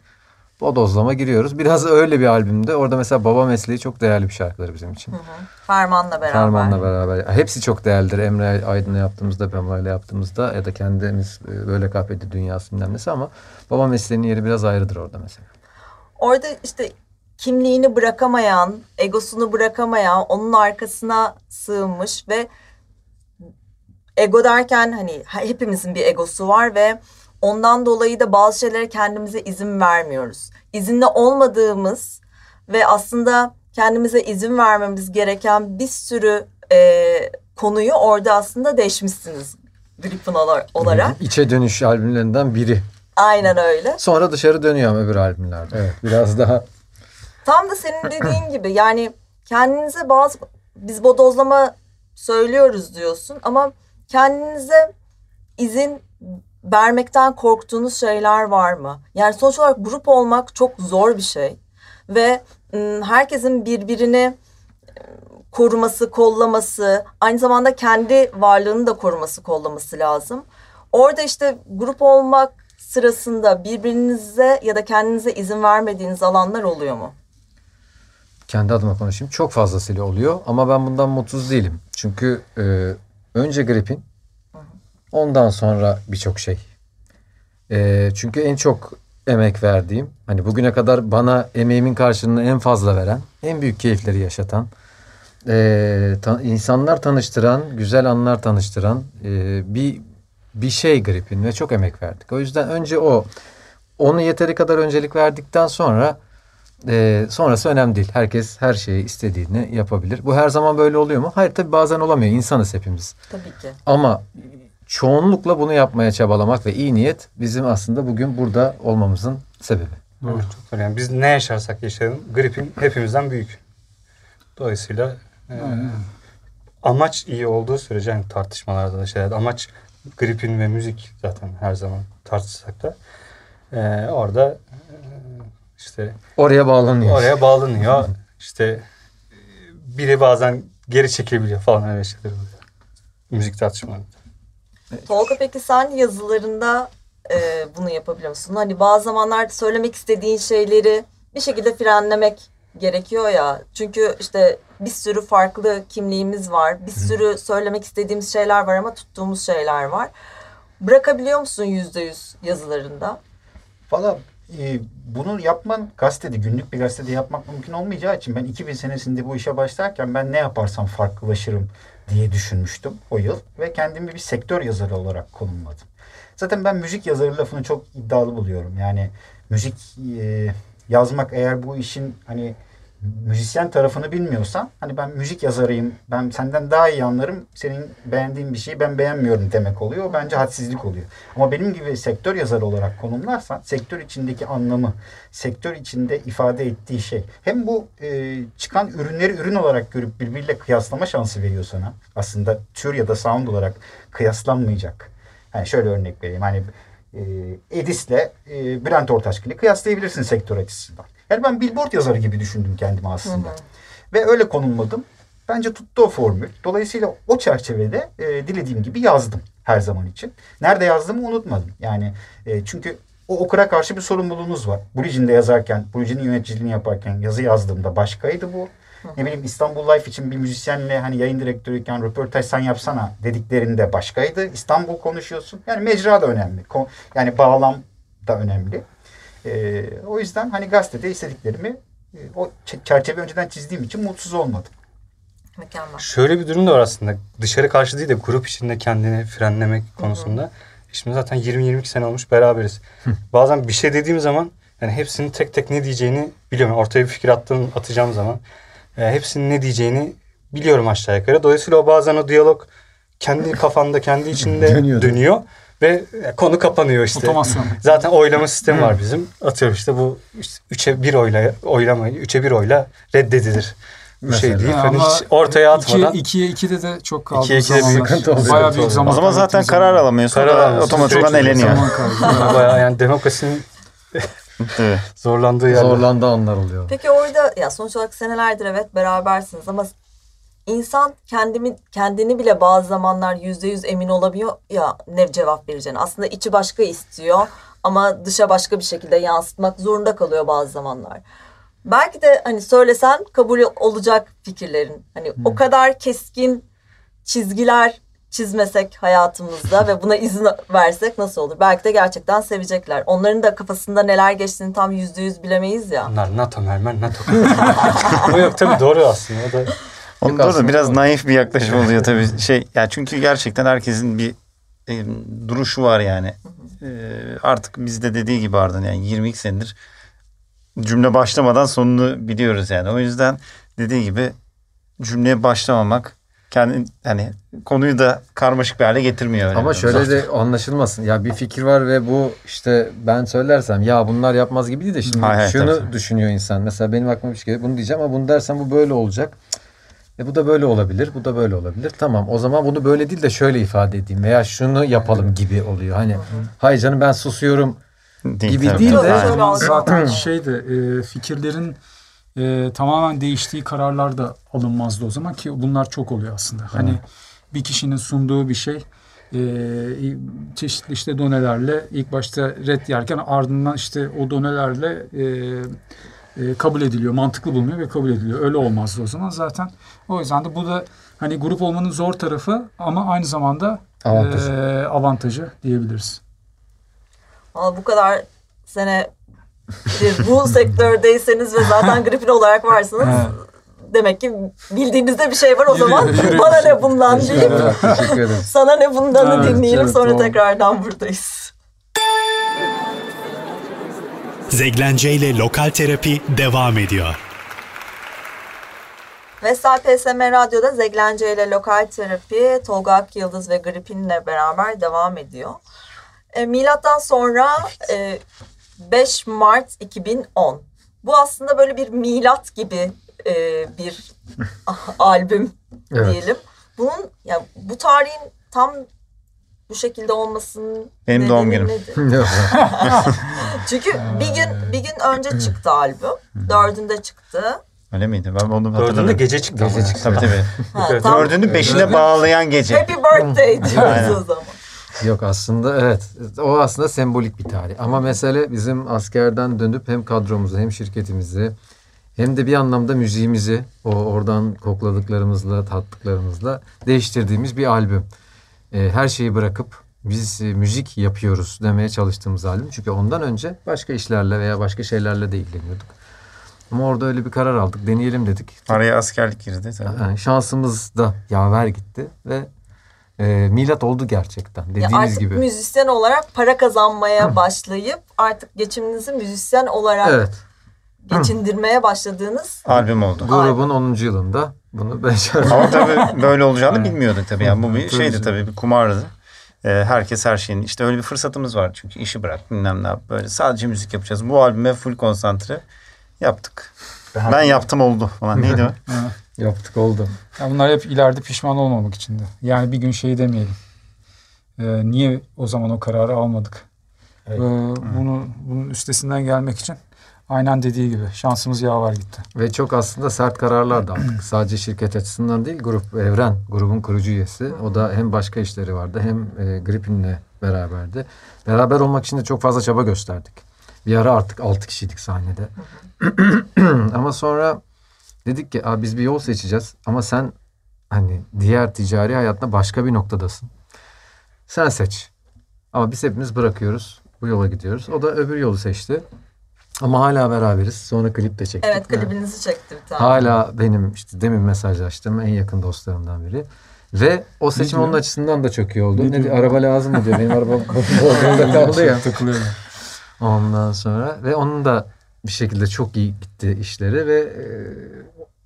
[SPEAKER 5] bodozlama giriyoruz. Biraz öyle bir albümde. Orada mesela Baba Mesleği çok değerli bir şarkıları bizim için. Hı hı.
[SPEAKER 2] Ferman'la beraber.
[SPEAKER 5] Ferman'la beraber. Hepsi çok değerlidir. Emre Aydın'la yaptığımızda, Pemba yaptığımızda ya da kendimiz e, böyle kahvedi dünyası bilmem ama Baba Mesleği'nin yeri biraz ayrıdır orada mesela.
[SPEAKER 2] Orada işte kimliğini bırakamayan, egosunu bırakamayan, onun arkasına sığınmış ve ego derken hani hepimizin bir egosu var ve Ondan dolayı da bazı şeylere kendimize izin vermiyoruz. İzinli olmadığımız ve aslında kendimize izin vermemiz gereken bir sürü e, konuyu orada aslında değişmişsiniz Gripin olarak.
[SPEAKER 5] İçe dönüş albümlerinden biri.
[SPEAKER 2] Aynen öyle.
[SPEAKER 5] Sonra dışarı dönüyor ama öbür albümlerde. Evet biraz daha.
[SPEAKER 2] Tam da senin dediğin gibi yani kendinize bazı biz bodozlama söylüyoruz diyorsun ama kendinize izin vermekten korktuğunuz şeyler var mı? Yani sonuç olarak grup olmak çok zor bir şey ve herkesin birbirini koruması, kollaması, aynı zamanda kendi varlığını da koruması, kollaması lazım. Orada işte grup olmak sırasında birbirinize ya da kendinize izin vermediğiniz alanlar oluyor mu?
[SPEAKER 5] Kendi adıma konuşayım. Çok fazlasıyla oluyor ama ben bundan mutsuz değilim. Çünkü e, önce gripin ondan sonra birçok şey. E, çünkü en çok emek verdiğim, hani bugüne kadar bana emeğimin karşılığını en fazla veren, en büyük keyifleri yaşatan, e, ta, insanlar tanıştıran, güzel anlar tanıştıran e, bir bir şey gripin ve çok emek verdik. O yüzden önce o, onu yeteri kadar öncelik verdikten sonra e, sonrası önemli değil. Herkes her şeyi istediğini yapabilir. Bu her zaman böyle oluyor mu? Hayır tabii bazen olamıyor. İnsanız hepimiz.
[SPEAKER 2] Tabii ki.
[SPEAKER 5] Ama çoğunlukla bunu yapmaya çabalamak ve iyi niyet bizim aslında bugün burada olmamızın sebebi.
[SPEAKER 3] Doğru. Çok doğru. Yani biz ne yaşarsak yaşayalım gripin hepimizden büyük. Dolayısıyla e, amaç iyi olduğu sürece yani tartışmalarda da şeyler amaç gripin ve müzik zaten her zaman tartışsak da e, orada e, işte
[SPEAKER 5] oraya bağlanıyor.
[SPEAKER 3] Oraya bağlanıyor. işte biri bazen geri çekebiliyor falan öyle şeyler oluyor. Müzik tartışmalarında.
[SPEAKER 2] Tolga peki sen yazılarında e, bunu yapabiliyor musun? Hani bazı zamanlar söylemek istediğin şeyleri bir şekilde frenlemek gerekiyor ya. Çünkü işte bir sürü farklı kimliğimiz var. Bir sürü söylemek istediğimiz şeyler var ama tuttuğumuz şeyler var. Bırakabiliyor musun yüzde yüz yazılarında?
[SPEAKER 4] Valla e, bunu yapman gazetede, günlük bir gazetede yapmak mümkün olmayacağı için ben 2000 senesinde bu işe başlarken ben ne yaparsam farklılaşırım diye düşünmüştüm o yıl ve kendimi bir sektör yazarı olarak konumladım. Zaten ben müzik yazarı lafını çok iddialı buluyorum. Yani müzik e, yazmak eğer bu işin hani müzisyen tarafını bilmiyorsan hani ben müzik yazarıyım ben senden daha iyi anlarım senin beğendiğin bir şeyi ben beğenmiyorum demek oluyor. Bence hadsizlik oluyor. Ama benim gibi sektör yazarı olarak konumlarsan sektör içindeki anlamı, sektör içinde ifade ettiği şey hem bu e, çıkan ürünleri ürün olarak görüp birbiriyle kıyaslama şansı veriyor sana. Aslında tür ya da sound olarak kıyaslanmayacak. Yani şöyle örnek vereyim. Hani e, Edis'le e, Bülent Ortaçgil'i kıyaslayabilirsin sektör açısından. Yani ben billboard yazarı gibi düşündüm kendimi aslında. Hı hı. Ve öyle konumladım. Bence tuttu o formül. Dolayısıyla o çerçevede e, dilediğim gibi yazdım her zaman için. Nerede yazdığımı unutmadım. Yani e, çünkü o okura karşı bir sorumluluğunuz var. Bluejean'de yazarken, Bluejean'in yöneticiliğini yaparken yazı yazdığımda başkaydı bu. Ne bileyim İstanbul Life için bir müzisyenle hani yayın direktörüyken röportaj sen yapsana dediklerinde başkaydı. İstanbul konuşuyorsun. Yani mecra da önemli. Yani bağlam da önemli. E, o yüzden hani gazetede istediklerimi e, o çerçeve önceden çizdiğim için mutsuz olmadım.
[SPEAKER 2] Mükemmel.
[SPEAKER 3] Şöyle bir durum da var aslında. Dışarı karşı değil de grup içinde kendini frenlemek konusunda. Hı hı. Şimdi zaten 20-22 sene olmuş beraberiz. Bazen bir şey dediğim zaman yani hepsinin tek tek ne diyeceğini biliyorum. Ortaya bir fikir attığım, atacağım zaman e, hepsinin ne diyeceğini biliyorum aşağı yukarı. Dolayısıyla o bazen o diyalog kendi kafanda, kendi içinde dönüyor. dönüyor. Ve konu kapanıyor işte.
[SPEAKER 6] Otomasyon.
[SPEAKER 3] Zaten oylama sistemi var bizim. Atıyorum işte bu işte üçe bir oyla oylamayı, üçe bir oyla reddedilir. Bu şey değil. Yani hiç ortaya atmadan.
[SPEAKER 6] 2'ye 2'de de çok kaldı.
[SPEAKER 3] 2'ye 2'de büyük sıkıntı
[SPEAKER 6] oluyor. Bayağı büyük zaman.
[SPEAKER 7] O zaman zaten karar alamıyorsun. Karar alamıyorsun. Otomatikman eleniyor.
[SPEAKER 3] Bayağı yani demokrasinin zorlandığı yerler.
[SPEAKER 5] Zorlandığı anlar oluyor.
[SPEAKER 2] Peki orada ya sonuç olarak senelerdir evet berabersiniz ama insan kendimi kendini bile bazı zamanlar yüzde yüz emin olamıyor ya ne cevap vereceğini. Aslında içi başka istiyor ama dışa başka bir şekilde yansıtmak zorunda kalıyor bazı zamanlar. Belki de hani söylesen kabul olacak fikirlerin. Hani hmm. o kadar keskin çizgiler çizmesek hayatımızda ve buna izin versek nasıl olur? Belki de gerçekten sevecekler. Onların da kafasında neler geçtiğini tam yüzde yüz bilemeyiz ya.
[SPEAKER 3] Onlar NATO mermer NATO. Yok tabii doğru aslında. O da
[SPEAKER 7] Onda da biraz naif bir yaklaşım oluyor tabii. Şey ya çünkü gerçekten herkesin bir e, duruşu var yani. E, artık bizde dediği gibi Ardan yani 22 senedir cümle başlamadan sonunu biliyoruz yani. O yüzden dediği gibi cümleye başlamamak kendi hani konuyu da karmaşık bir hale getirmiyor. öyle
[SPEAKER 5] Ama
[SPEAKER 7] bir
[SPEAKER 5] şöyle de anlaşılmasın. Ya bir fikir var ve bu işte ben söylersem ya bunlar yapmaz gibi değil de şimdi
[SPEAKER 7] Hayır,
[SPEAKER 5] şunu
[SPEAKER 7] tabii.
[SPEAKER 5] düşünüyor insan. Mesela benim aklıma bir şey geliyor. Bunu diyeceğim ama bunu dersen bu böyle olacak. E bu da böyle olabilir, bu da böyle olabilir. Tamam o zaman bunu böyle değil de şöyle ifade edeyim veya şunu yapalım gibi oluyor. Hani hay canım ben susuyorum gibi değil de.
[SPEAKER 6] Zaten şey de e, fikirlerin e, tamamen değiştiği kararlar da alınmazdı o zaman ki bunlar çok oluyor aslında. Hani bir kişinin sunduğu bir şey e, çeşitli işte donelerle ilk başta red yerken ardından işte o donelerle e, e, kabul ediliyor, mantıklı bulunuyor ve kabul ediliyor. Öyle olmazdı o zaman zaten. O yüzden de bu da hani grup olmanın zor tarafı ama aynı zamanda
[SPEAKER 5] Avantajı.
[SPEAKER 6] e, avantajı diyebiliriz.
[SPEAKER 2] Ama bu kadar sene bir bu sektördeyseniz ve zaten gripin olarak varsınız. Demek ki bildiğinizde bir şey var o
[SPEAKER 6] Yürü-
[SPEAKER 2] zaman
[SPEAKER 6] yürü-
[SPEAKER 2] bana ne bundan deyip
[SPEAKER 5] Evet, teşekkür ederim.
[SPEAKER 2] sana ne bundanı
[SPEAKER 6] Evet,
[SPEAKER 2] dinleyelim
[SPEAKER 6] evet,
[SPEAKER 2] sonra
[SPEAKER 6] doğru.
[SPEAKER 2] tekrardan buradayız.
[SPEAKER 1] Zeglence ile Lokal Terapi devam ediyor.
[SPEAKER 2] Vestel PSM Radyo'da Zeglence ile Lokal Terapi Tolga Akyıldız ve Gripin'le beraber devam ediyor. E, milattan sonra e, 5 Mart 2010. Bu aslında böyle bir milat gibi e, bir albüm
[SPEAKER 5] Evet.
[SPEAKER 2] diyelim. Bunun ya bu tarihin tam bu şekilde olmasının
[SPEAKER 7] Benim doğum günüm.
[SPEAKER 2] Çünkü bir gün bir gün önce çıktı albüm. Dördünde çıktı.
[SPEAKER 7] Öyle miydi? Ben onu
[SPEAKER 3] Dördünde
[SPEAKER 7] hatırladım.
[SPEAKER 3] gece çıktı.
[SPEAKER 5] Gece çıktı.
[SPEAKER 7] Tabii tabii.
[SPEAKER 2] Ha,
[SPEAKER 3] Evet,
[SPEAKER 2] tam
[SPEAKER 7] Dördünü beşine bağlayan gece.
[SPEAKER 2] Happy birthday diyoruz o zaman.
[SPEAKER 5] Yok aslında evet. O aslında sembolik bir tarih. Ama mesele bizim askerden dönüp hem kadromuzu hem şirketimizi hem de bir anlamda müziğimizi o oradan kokladıklarımızla, tattıklarımızla değiştirdiğimiz bir albüm. Ee, her şeyi bırakıp biz e, müzik yapıyoruz demeye çalıştığımız albüm. Çünkü ondan önce başka işlerle veya başka şeylerle de ilgileniyorduk. Ama orada öyle bir karar aldık. Deneyelim dedik.
[SPEAKER 7] Araya askerlik girdi tabii.
[SPEAKER 5] Yani şansımız da yaver gitti ve e, milat oldu gerçekten.
[SPEAKER 2] Ya
[SPEAKER 5] Dediğiniz
[SPEAKER 2] artık
[SPEAKER 5] gibi.
[SPEAKER 2] müzisyen olarak para kazanmaya başlayıp artık geçiminizi müzisyen olarak
[SPEAKER 5] Evet.
[SPEAKER 2] geçindirmeye başladığınız
[SPEAKER 7] Albüm oldu.
[SPEAKER 5] Grubun 10. yılında bunu başardık.
[SPEAKER 7] Ama tabii böyle olacağını bilmiyorduk tabii. Yani bu bir şeydi tabii bir kumardı. Ee, herkes her şeyin işte öyle bir fırsatımız var çünkü işi bırak bilmem ne yap böyle sadece müzik yapacağız. Bu albüme full konsantre yaptık. Ben yaptım oldu falan neydi o?
[SPEAKER 5] Yaptık oldu.
[SPEAKER 6] Ya bunlar hep ileride pişman olmamak için de. Yani bir gün şey demeyelim. Ee, niye o zaman o kararı almadık?
[SPEAKER 4] Evet.
[SPEAKER 6] Ee, bunu bunun üstesinden gelmek için aynen dediği gibi şansımız yaver gitti.
[SPEAKER 5] Ve çok aslında sert kararlar da aldık. Sadece şirket açısından değil grup Evren grubun kurucu üyesi. O da hem başka işleri vardı hem e, Gripin'le beraberdi. Beraber olmak için de çok fazla çaba gösterdik. Bir ara artık 6 kişiydik sahnede. ama sonra dedik ki Aa, biz bir yol seçeceğiz ama sen hani diğer ticari hayatında başka bir noktadasın. Sen seç. Ama biz hepimiz bırakıyoruz. Bu yola gidiyoruz. O da öbür yolu seçti. Ama hala beraberiz. Sonra klip de çektik.
[SPEAKER 2] evet klibinizi çekti bir tane.
[SPEAKER 5] Hala benim işte demin mesajlaştığım en yakın dostlarımdan biri. Ve o seçim onun açısından da çok iyi oldu.
[SPEAKER 6] Ne
[SPEAKER 5] Ne,
[SPEAKER 6] diyor?
[SPEAKER 5] araba lazım mı diyor. Benim araba Bodrum'da kaldı ya.
[SPEAKER 6] Takılıyorum.
[SPEAKER 5] Ondan sonra ve onun da bir şekilde çok iyi gitti işleri ve e,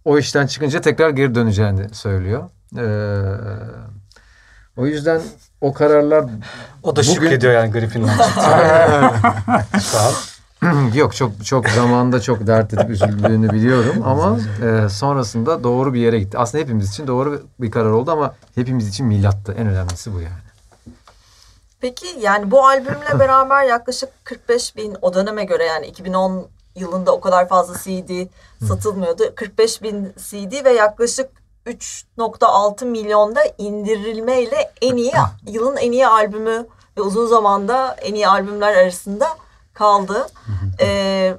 [SPEAKER 5] o işten çıkınca tekrar geri döneceğini söylüyor. E, o yüzden o kararlar
[SPEAKER 3] O da
[SPEAKER 5] Bugün-
[SPEAKER 3] şükrediyor yani çıktı. Şu an.
[SPEAKER 5] Yok çok çok zamanda çok dert edip üzüldüğünü biliyorum ama e, sonrasında doğru bir yere gitti. Aslında hepimiz için doğru bir karar oldu ama hepimiz için milattı. En önemlisi bu yani.
[SPEAKER 2] Peki yani bu albümle beraber yaklaşık 45 bin o döneme göre yani 2010 yılında o kadar fazla CD satılmıyordu. 45 bin CD ve yaklaşık 3.6 milyonda indirilmeyle en iyi yılın en iyi albümü ve uzun zamanda en iyi albümler arasında kaldı. Ee,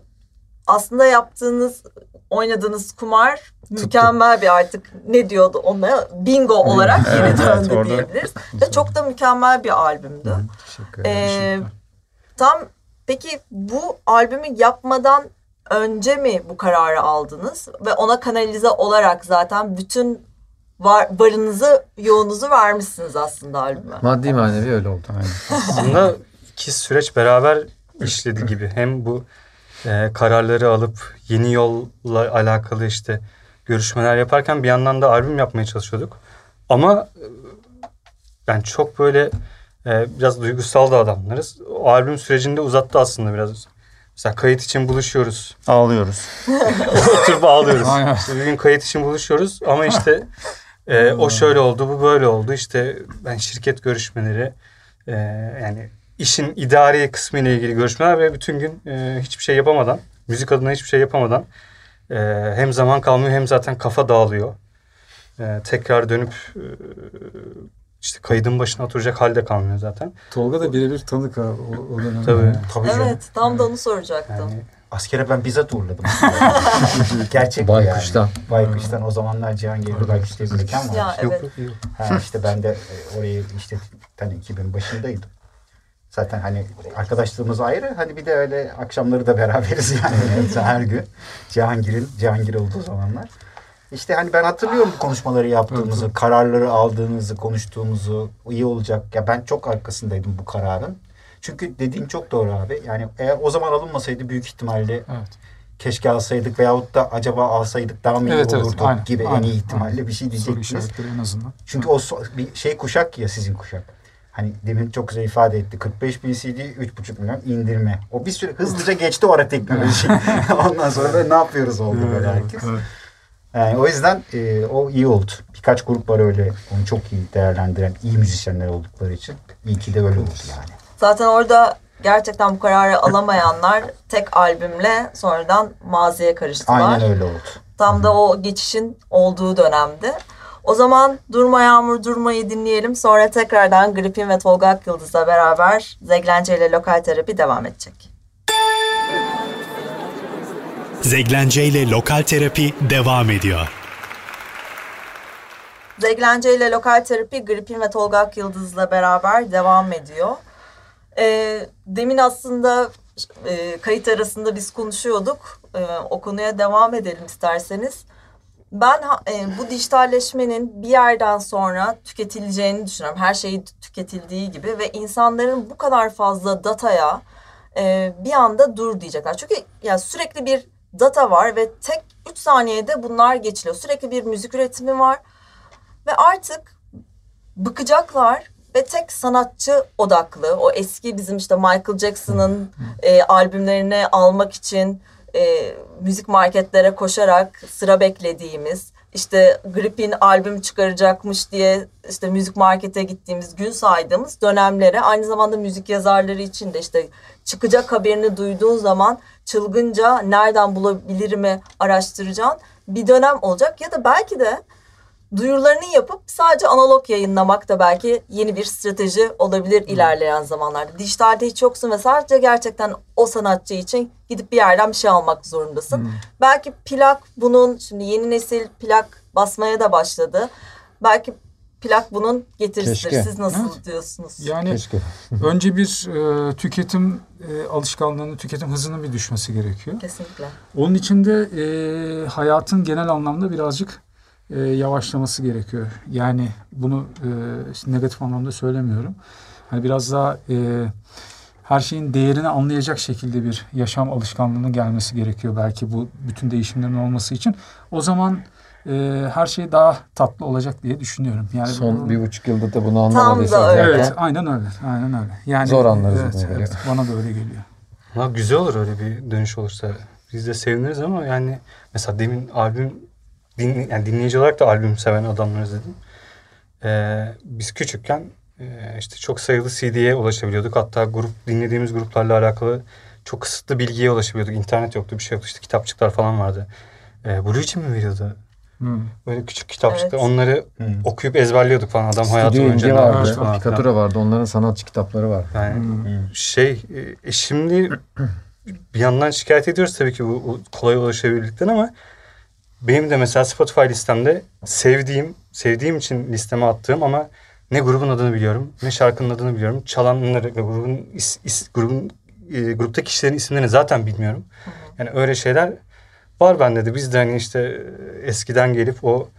[SPEAKER 2] aslında yaptığınız oynadığınız kumar mükemmel bir artık ne diyordu ona bingo olarak geri
[SPEAKER 7] Evet, evet,
[SPEAKER 2] döndü
[SPEAKER 7] orada-
[SPEAKER 2] diyebiliriz. Ve çok da mükemmel bir albümdü.
[SPEAKER 5] Teşekkür ederim.
[SPEAKER 2] Ee, tam peki bu albümü yapmadan önce mi bu kararı aldınız ve ona kanalize olarak zaten bütün var, varınızı yoğunuzu vermişsiniz aslında albüme.
[SPEAKER 5] Maddi manevi öyle oldu.
[SPEAKER 3] Aslında iki süreç beraber işledi gibi. Hem bu e, kararları alıp yeni yolla alakalı işte görüşmeler yaparken bir yandan da albüm yapmaya çalışıyorduk. Ama e, ben çok böyle e, biraz duygusal da adamlarız. O albüm sürecinde uzattı aslında biraz. Mesela kayıt için buluşuyoruz.
[SPEAKER 7] Ağlıyoruz.
[SPEAKER 3] Oturup ağlıyoruz.
[SPEAKER 6] Aynen.
[SPEAKER 3] İşte bir gün kayıt için buluşuyoruz ama işte e, o şöyle oldu, bu böyle oldu. İşte ben şirket görüşmeleri e, yani işin idari kısmı ile ilgili görüşmeler ve bütün gün e, hiçbir şey yapamadan, müzik adına hiçbir şey yapamadan e, hem zaman kalmıyor hem zaten kafa dağılıyor. E, tekrar dönüp e, işte kaydın başına oturacak halde kalmıyor zaten.
[SPEAKER 6] Tolga da birebir tanık ha o, o dönemde.
[SPEAKER 3] Tabii.
[SPEAKER 4] Tabii canım.
[SPEAKER 2] Evet tam da onu soracaktım.
[SPEAKER 3] Yani
[SPEAKER 4] Askere ben bizzat uğurladım. Gerçek
[SPEAKER 5] Baykuş'tan.
[SPEAKER 4] yani. Baykuş'tan. O zamanlar Cihangir'de Baykuş diye bir mekan var.
[SPEAKER 2] Ya
[SPEAKER 3] yok
[SPEAKER 2] evet.
[SPEAKER 3] yok yok.
[SPEAKER 4] Ha, işte ben de e, orayı işte hani 2000 başındaydım. Zaten hani arkadaşlığımız ayrı. Hani bir de öyle akşamları da beraberiz yani her gün. Cihangir'in Cihangir olduğu zamanlar. İşte hani ben hatırlıyorum bu konuşmaları yaptığımızı, kararları aldığımızı, konuştuğumuzu. iyi olacak. Ya ben çok arkasındaydım bu kararın. Çünkü dediğin çok doğru abi. Yani eğer o zaman alınmasaydı büyük ihtimalle
[SPEAKER 6] Evet.
[SPEAKER 4] keşke alsaydık veyahut da acaba alsaydık daha mı iyi
[SPEAKER 6] Evet, evet,
[SPEAKER 4] olurdu
[SPEAKER 6] aynen,
[SPEAKER 4] gibi en
[SPEAKER 6] aynen,
[SPEAKER 4] iyi ihtimalle
[SPEAKER 6] aynen.
[SPEAKER 4] bir şey
[SPEAKER 6] Soru
[SPEAKER 4] diyecektiniz.
[SPEAKER 6] işaretleri en azından.
[SPEAKER 4] Çünkü o so- bir şey kuşak ya sizin kuşak. Hani demin çok güzel ifade etti. 45 bin CD 3,5 milyon indirme. O bir süre hızlıca geçti o ara teknoloji. Ondan sonra da ne yapıyoruz oldu böyle herkes. Yani o yüzden e, o iyi oldu. Birkaç grup var öyle onu çok iyi değerlendiren iyi müzisyenler oldukları için. İyi ki de öyle oldu yani.
[SPEAKER 2] Zaten orada gerçekten bu kararı alamayanlar tek albümle sonradan maziye karıştılar.
[SPEAKER 4] Aynen öyle oldu.
[SPEAKER 2] Tam da o geçişin olduğu dönemde. O zaman Durma Yağmur Durma'yı dinleyelim. Sonra tekrardan Gripin ve Tolga Akyıldız'la beraber Zeglence ile lokal terapi devam edecek.
[SPEAKER 1] Zeglence ile Lokal Terapi devam ediyor.
[SPEAKER 2] Zeglence ile lokal terapi Gripin ve Tolga Akyıldız'la beraber devam ediyor. Ee, demin aslında e, kayıt arasında biz konuşuyorduk. Ee, o konuya devam edelim isterseniz. Ben e, bu dijitalleşmenin bir yerden sonra tüketileceğini düşünüyorum. Her şey tüketildiği gibi ve insanların bu kadar fazla dataya e, bir anda dur diyecekler. Çünkü ya sürekli bir data var ve tek 3 saniyede bunlar geçiliyor. Sürekli bir müzik üretimi var ve artık bıkacaklar ve tek sanatçı odaklı. O eski bizim işte Michael Jackson'ın e, albümlerini almak için e, müzik marketlere koşarak sıra beklediğimiz işte Grip'in albüm çıkaracakmış diye işte müzik markete gittiğimiz gün saydığımız dönemlere aynı zamanda müzik yazarları için de işte çıkacak haberini duyduğun zaman çılgınca nereden bulabilirimi araştıracağın bir dönem olacak. Ya da belki de duyurularını yapıp sadece analog yayınlamak da belki yeni bir strateji olabilir ilerleyen zamanlarda. Dijitalde hiç yoksun ve sadece gerçekten o sanatçı için gidip bir yerden bir şey almak zorundasın. Belki plak bunun şimdi yeni nesil plak basmaya da başladı. Belki plak bunun getirisidir.
[SPEAKER 5] Keşke.
[SPEAKER 2] Siz nasıl
[SPEAKER 6] Evet.
[SPEAKER 2] diyorsunuz?
[SPEAKER 6] Yani
[SPEAKER 5] Keşke.
[SPEAKER 6] önce bir e, tüketim e, alışkanlığının, tüketim hızının bir düşmesi gerekiyor.
[SPEAKER 2] Kesinlikle.
[SPEAKER 6] Onun için de e, hayatın genel anlamda birazcık e, yavaşlaması gerekiyor. Yani bunu e, negatif anlamda söylemiyorum. Hani biraz daha e, her şeyin değerini anlayacak şekilde bir yaşam alışkanlığının gelmesi gerekiyor belki bu bütün değişimlerin olması için. O zaman e, her şey daha tatlı olacak diye düşünüyorum. Yani
[SPEAKER 5] Son
[SPEAKER 6] bu-
[SPEAKER 5] bir buçuk yılda da bunu
[SPEAKER 2] da
[SPEAKER 5] anlamadıysak
[SPEAKER 2] öyle.
[SPEAKER 5] zaten
[SPEAKER 6] Evet, aynen öyle. Aynen öyle. Yani
[SPEAKER 5] Zor anlarız
[SPEAKER 6] evet,
[SPEAKER 5] bunu
[SPEAKER 6] evet, bana da öyle geliyor.
[SPEAKER 3] Ha, güzel olur öyle bir dönüş olursa. Biz de seviniriz ama yani mesela demin albüm din, yani dinleyici olarak da albüm seven adamlarız dedim. Ee, biz küçükken e, işte çok sayılı CD'ye ulaşabiliyorduk. Hatta grup dinlediğimiz gruplarla alakalı çok kısıtlı bilgiye ulaşabiliyorduk. İnternet yoktu, bir şey yoktu. İşte kitapçıklar falan vardı. Ee, Blue için mi veriyordu?
[SPEAKER 6] Hmm.
[SPEAKER 3] Böyle küçük kitapçıklar.
[SPEAKER 2] Evet.
[SPEAKER 3] Onları
[SPEAKER 4] Hı.
[SPEAKER 3] okuyup ezberliyorduk falan. Adam hayatı boyunca yapmış
[SPEAKER 5] vardı,
[SPEAKER 3] falan.
[SPEAKER 5] Pikatura vardı. Onların sanatçı kitapları var.
[SPEAKER 3] Yani
[SPEAKER 6] Hmm.
[SPEAKER 3] şey e, şimdi bir yandan şikayet ediyoruz tabii ki bu bu kolay ulaşabilirlikten ama benim de mesela Spotify listemde sevdiğim, sevdiğim için listeme attığım ama ne grubun adını biliyorum, ne şarkının adını biliyorum. Çalanları ve grubun is, is- grubun e, gruptaki kişilerin isimlerini zaten bilmiyorum. Yani öyle şeyler var bende de. Biz de hani işte e, eskiden gelip o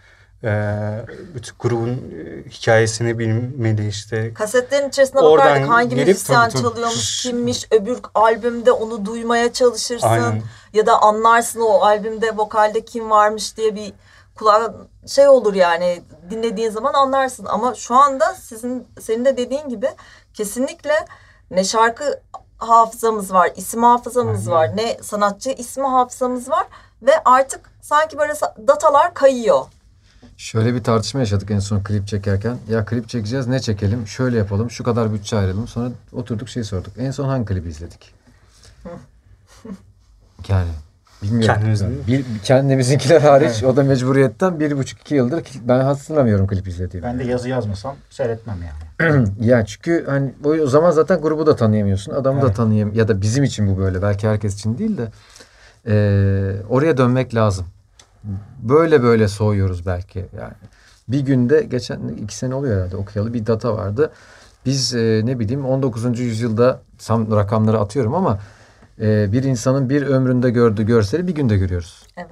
[SPEAKER 3] bütün grubun e, hikayesini bilmeli işte
[SPEAKER 2] Kasetlerin içerisine
[SPEAKER 3] Oradan
[SPEAKER 2] bakardık hangi
[SPEAKER 3] gelip-
[SPEAKER 2] müzisyen
[SPEAKER 6] Tabii,
[SPEAKER 2] çalıyormuş, kimmiş, öbür albümde onu duymaya çalışırsın.
[SPEAKER 3] Aynen.
[SPEAKER 2] Ya da anlarsın o albümde vokalde kim varmış diye bir kulağa şey olur yani dinlediğin zaman anlarsın ama şu anda sizin senin de dediğin gibi kesinlikle ne şarkı hafızamız var, isim hafızamız
[SPEAKER 3] Aynen.
[SPEAKER 2] var, ne sanatçı ismi hafızamız var ve artık sanki böyle datalar kayıyor.
[SPEAKER 5] Şöyle bir tartışma yaşadık en son klip çekerken. Ya klip çekeceğiz ne çekelim? Şöyle yapalım. Şu kadar bütçe ayıralım. Sonra oturduk şey sorduk. En son hangi klibi izledik? Yani bilmiyorum.
[SPEAKER 3] Kendimiz
[SPEAKER 5] Yani bir, kendimizinkiler hariç o da mecburiyetten bir buçuk iki yıldır ben hatırlamıyorum klip izlediğimi.
[SPEAKER 4] Ben de yazı yazmasam seyretmem yani.
[SPEAKER 5] ya çünkü hani o, zaman zaten grubu da tanıyamıyorsun. Adamı da
[SPEAKER 4] Evet.
[SPEAKER 5] tanıyam ya da bizim için bu böyle. Belki herkes için değil de eee, oraya dönmek lazım. Böyle böyle soğuyoruz belki yani. Bir günde geçen iki sene oluyor herhalde okuyalı bir data vardı. Biz eee, ne bileyim 19. yüzyılda tam rakamları atıyorum ama eee, bir insanın bir ömründe gördüğü görseli bir günde görüyoruz.
[SPEAKER 2] Evet.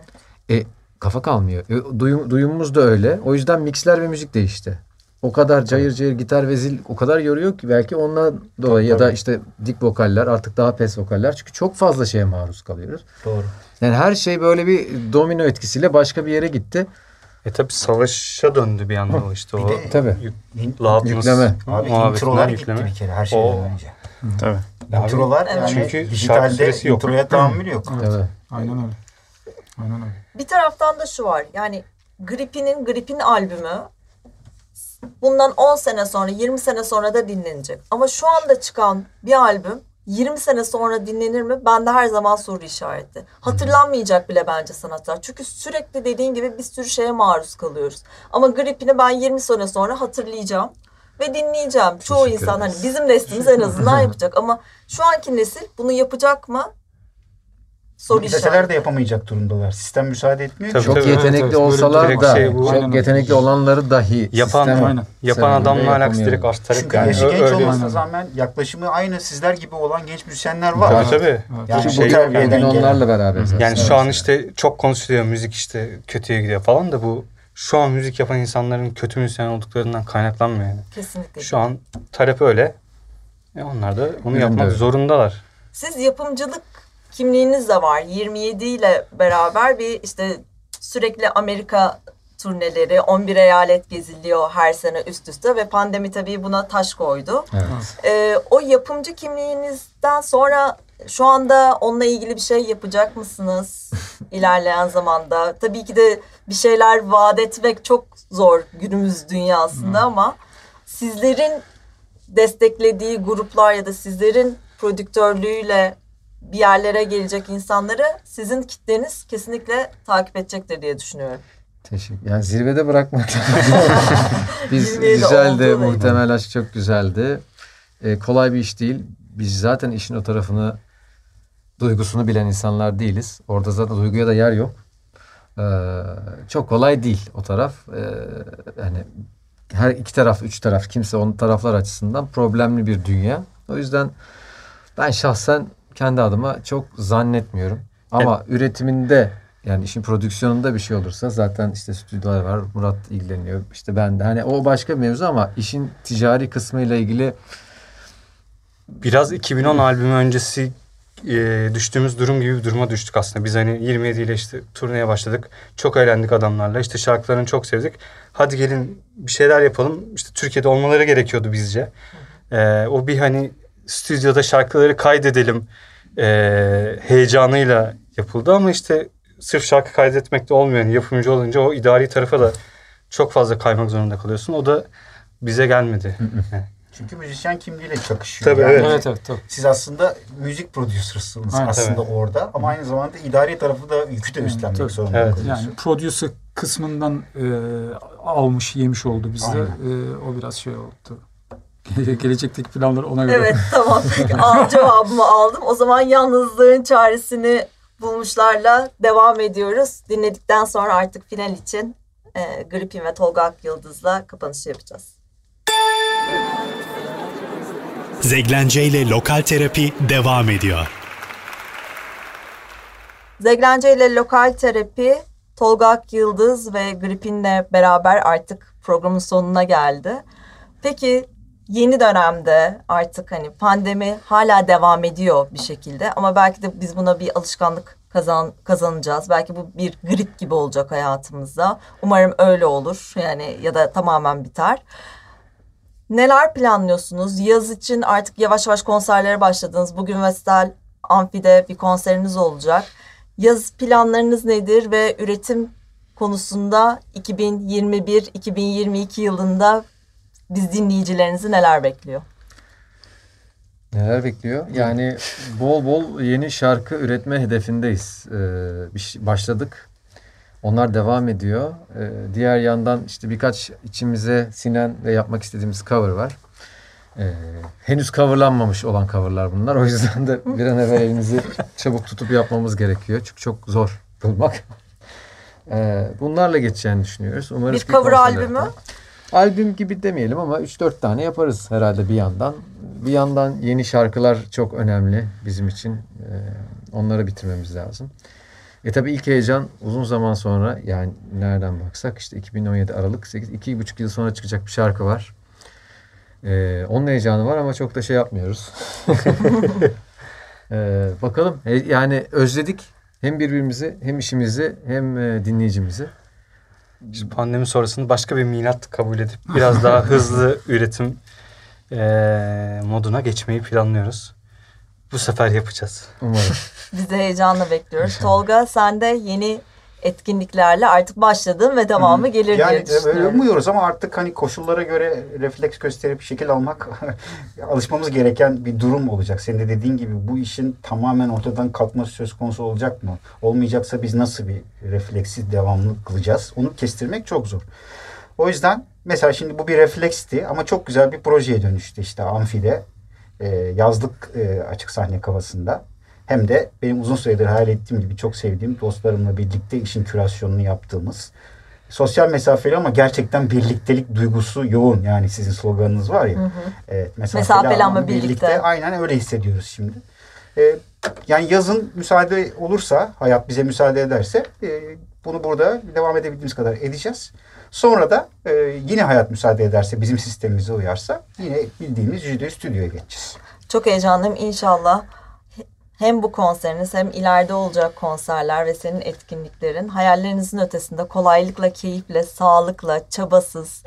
[SPEAKER 5] E kafa kalmıyor. E, duyum, duyumumuz da öyle. O yüzden mixler ve müzik değişti. O kadar cayır cayır gitar ve zil o kadar yoruyor ki belki ondan dolayı ya da
[SPEAKER 4] tabii.
[SPEAKER 5] işte dik vokaller artık daha pes vokaller. Çünkü çok fazla şeye maruz kalıyoruz.
[SPEAKER 4] Doğru.
[SPEAKER 5] Yani her şey böyle bir domino etkisiyle başka bir yere gitti.
[SPEAKER 3] E tabi savaşa döndü bir anda o işte
[SPEAKER 4] Bir
[SPEAKER 3] o.
[SPEAKER 4] de-
[SPEAKER 5] Tabii.
[SPEAKER 3] Yük-
[SPEAKER 5] Yükleme.
[SPEAKER 4] Abi introlar gitti
[SPEAKER 3] yükleme.
[SPEAKER 4] bir kere her şeyden
[SPEAKER 3] O-
[SPEAKER 4] önce.
[SPEAKER 7] Tabii.
[SPEAKER 4] Introlar yani
[SPEAKER 3] Çünkü
[SPEAKER 4] dijitalde
[SPEAKER 3] yok.
[SPEAKER 4] introya tahammül yok.
[SPEAKER 6] Evet.
[SPEAKER 5] Evet.
[SPEAKER 6] Aynen öyle. Aynen öyle.
[SPEAKER 2] Bir taraftan da şu var. Yani Gripin'in Gripin albümü bundan 10 sene sonra 20 sene sonra da dinlenecek. Ama şu anda çıkan bir albüm 20 sene sonra dinlenir mi? Bende her zaman soru işareti. Hatırlanmayacak bile bence sanatlar. Çünkü sürekli dediğin gibi bir sürü şeye maruz kalıyoruz. Ama Gripin'i ben 20 sene sonra hatırlayacağım ve dinleyeceğim. Çoğu
[SPEAKER 5] Teşekkür
[SPEAKER 2] insan hani bizim neslimiz en azından yapacak ama şu anki nesil bunu yapacak mı? Soru
[SPEAKER 4] İsteseler
[SPEAKER 2] işareti.
[SPEAKER 4] de yapamayacak durumdalar. Sistem müsaade etmiyor.
[SPEAKER 3] Tabii.
[SPEAKER 5] Çok
[SPEAKER 3] tabii.
[SPEAKER 5] yetenekli.
[SPEAKER 6] Böyle
[SPEAKER 5] olsalar da
[SPEAKER 3] şey bu.
[SPEAKER 5] çok
[SPEAKER 6] Aynen.
[SPEAKER 5] yetenekli olanları dahi
[SPEAKER 3] Yapan,
[SPEAKER 5] sistem
[SPEAKER 6] aynen.
[SPEAKER 3] yapan adamla alakası direkt arz talep
[SPEAKER 4] Çünkü
[SPEAKER 3] yani.
[SPEAKER 4] yaşı genç
[SPEAKER 3] öyle.
[SPEAKER 4] olmasına rağmen yaklaşımı aynı sizler gibi olan genç müzisyenler var.
[SPEAKER 3] Tabii tabii.
[SPEAKER 6] Evet.
[SPEAKER 4] Yani
[SPEAKER 3] Çünkü
[SPEAKER 4] bu
[SPEAKER 3] şey-
[SPEAKER 4] terbiyeden gelen.
[SPEAKER 5] onlarla beraber.
[SPEAKER 3] Yani şu an işte çok konuşuluyor müzik işte kötüye gidiyor falan da bu şu an müzik yapan insanların kötü müzisyen olduklarından kaynaklanmıyor yani.
[SPEAKER 2] Kesinlikle.
[SPEAKER 3] Şu an talep öyle. E onlar da onu yapmak zorundalar.
[SPEAKER 2] Siz yapımcılık kimliğiniz de var. 27 ile beraber bir işte sürekli Amerika turneleri, 11 eyalet geziliyor her sene üst üste ve pandemi tabii buna taş koydu.
[SPEAKER 5] Evet.
[SPEAKER 2] Ee, o yapımcı kimliğinizden sonra şu anda onunla ilgili bir şey yapacak mısınız ilerleyen zamanda? Tabii ki de bir şeyler vaat etmek çok zor günümüz dünyasında ama sizlerin desteklediği gruplar ya da sizlerin prodüktörlüğüyle bir yerlere gelecek insanları sizin kitleniz kesinlikle takip edecektir diye düşünüyorum.
[SPEAKER 5] Teşekkür. Yani zirvede bırakmak. Biz
[SPEAKER 2] Zirveye
[SPEAKER 5] güzeldi. Muhtemel aşk çok güzeldi. Ee, kolay bir iş değil. Biz zaten işin o tarafını duygusunu bilen insanlar değiliz. Orada zaten duyguya da yer yok. Ee, çok kolay değil o taraf. Ee, yani her iki taraf, üç taraf kimse onun taraflar açısından problemli bir dünya. O yüzden ben şahsen kendi adıma çok zannetmiyorum. Ama üretiminde yani işin prodüksiyonunda bir şey olursa zaten işte stüdyolar var. Murat ilgileniyor. İşte ben de hani o başka bir mevzu ama işin ticari kısmıyla ilgili
[SPEAKER 3] Biraz 2010 albümü öncesi e, düştüğümüz durum gibi bir duruma düştük aslında. Biz hani 27 ile işte turneye başladık. Çok eğlendik adamlarla. İşte şarkılarını çok sevdik. Hadi gelin bir şeyler yapalım. İşte Türkiye'de olmaları gerekiyordu bizce. E, o bir hani stüdyoda şarkıları kaydedelim e, heyecanıyla yapıldı ama işte sırf şarkı kaydetmek de olmuyor. Yani yapımcı olunca o idari tarafa da çok fazla kaymak zorunda kalıyorsun. O da bize gelmedi. Yani
[SPEAKER 4] Çünkü müzisyen kimliğiyle çakışıyor.
[SPEAKER 3] Tabii,
[SPEAKER 4] Yani
[SPEAKER 3] evet.
[SPEAKER 6] Evet evet tabii.
[SPEAKER 4] Siz aslında müzik prodüsersınız
[SPEAKER 6] Aynen.
[SPEAKER 4] aslında orada ama aynı zamanda idari tarafı da yükü de üstlenmek
[SPEAKER 6] tabii.
[SPEAKER 4] zorunda
[SPEAKER 3] Evet.
[SPEAKER 4] kalıyorsun.
[SPEAKER 6] Yani producer kısmından e, almış yemiş oldu bizde. E, o biraz şey oldu. Gelecekteki planları ona göre.
[SPEAKER 2] Evet tamam peki Al, cevabımı aldım. O zaman yalnızlığın çaresini bulmuşlarla devam ediyoruz. Dinledikten sonra artık final için e, Gripin ve Tolga Akyıldız'la kapanışı yapacağız.
[SPEAKER 1] Zeglence ile Lokal Terapi devam ediyor.
[SPEAKER 2] Zeglence ile Lokal Terapi Tolga Akyıldız ve Gripin'le beraber artık programın sonuna geldi. Peki yeni dönemde artık hani pandemi hala devam ediyor bir şekilde ama belki de biz buna bir alışkanlık kazan kazanacağız. Belki bu bir grip gibi olacak hayatımızda. Umarım öyle olur. Yani ya da tamamen biter. Neler planlıyorsunuz? Yaz için artık yavaş yavaş konserlere başladınız. Bugün Vestel Amfi'de bir konseriniz olacak. Yaz planlarınız nedir ve üretim konusunda 2021-2022 yılında biz dinleyicilerinizi neler bekliyor?
[SPEAKER 5] Neler bekliyor? Yani bol bol yeni şarkı üretme hedefindeyiz. Ee, başladık. Onlar devam ediyor. Ee, diğer yandan işte birkaç içimize sinen ve yapmak istediğimiz cover var. Ee, henüz coverlanmamış olan coverlar bunlar. O yüzden de bir an evvel elimizi çabuk tutup yapmamız gerekiyor. Çünkü çok zor bulmak. Ee, bunlarla geçeceğini düşünüyoruz.
[SPEAKER 2] Umarız bir cover albümü?
[SPEAKER 5] Albüm gibi demeyelim ama 3-4 tane yaparız herhalde bir yandan. Bir yandan yeni şarkılar çok önemli bizim için. Ee, onları bitirmemiz lazım. E tabii ilk heyecan uzun zaman sonra yani nereden baksak işte 2017 Aralık 8 iki buçuk yıl sonra çıkacak bir şarkı var. Ee, onun heyecanı var ama çok da şey yapmıyoruz. ee, bakalım yani özledik hem birbirimizi hem işimizi hem e, dinleyicimizi.
[SPEAKER 3] Biz pandemi sonrasında başka bir milat kabul edip biraz daha hızlı üretim e, moduna geçmeyi planlıyoruz. Bu sefer yapacağız.
[SPEAKER 5] Umarım.
[SPEAKER 2] Biz de heyecanla bekliyoruz. Tolga sen de yeni etkinliklerle artık başladın ve devamı Hı-hı. gelir
[SPEAKER 4] yani,
[SPEAKER 2] diye düşünüyorum.
[SPEAKER 4] Yani umuyoruz ama artık hani koşullara göre refleks gösterip şekil almak alışmamız gereken bir durum olacak. Senin de dediğin gibi bu işin tamamen ortadan kalkması söz konusu olacak mı? Olmayacaksa biz nasıl bir refleksi devamlı kılacağız? Onu kestirmek çok zor. O yüzden mesela şimdi bu bir refleksti ama çok güzel bir projeye dönüştü işte Amfi'de. E, yazlık e, açık sahne kafasında hem de benim uzun süredir hayal ettiğim gibi çok sevdiğim dostlarımla birlikte işin kürasyonunu yaptığımız sosyal mesafeli ama gerçekten birliktelik duygusu yoğun. Yani sizin sloganınız var ya. Hı hı.
[SPEAKER 2] Evet, mesafeli, mesafeli ama, ama birlikte. birlikte.
[SPEAKER 4] Aynen öyle hissediyoruz şimdi. Ee, yani yazın müsaade olursa, hayat bize müsaade ederse e, bunu burada devam edebildiğimiz kadar edeceğiz. Sonra da e, yine hayat müsaade ederse, bizim sistemimize uyarsa yine bildiğimiz yüzde stüdyoya geçeceğiz.
[SPEAKER 2] Çok heyecanlıyım inşallah hem bu konseriniz hem ileride olacak konserler ve senin etkinliklerin hayallerinizin ötesinde kolaylıkla, keyifle, sağlıkla, çabasız,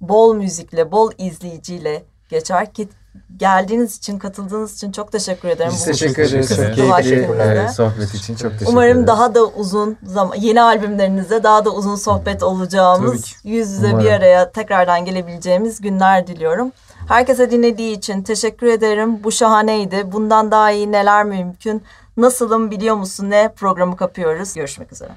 [SPEAKER 2] bol müzikle, bol izleyiciyle geçer. Ki geldiğiniz için, katıldığınız için çok teşekkür ederim.
[SPEAKER 5] Biz teşekkür ederiz. Çok keyifli sohbet için çok teşekkür
[SPEAKER 2] Umarım ederiz. daha da uzun zaman, yeni albümlerinizde daha da uzun sohbet olacağımız, yüz yüze Umarım. bir araya tekrardan gelebileceğimiz günler diliyorum. Herkese dinlediği için teşekkür ederim. Bu şahaneydi. Bundan daha iyi neler mümkün? Nasılım biliyor musun ne programı kapıyoruz. Görüşmek üzere.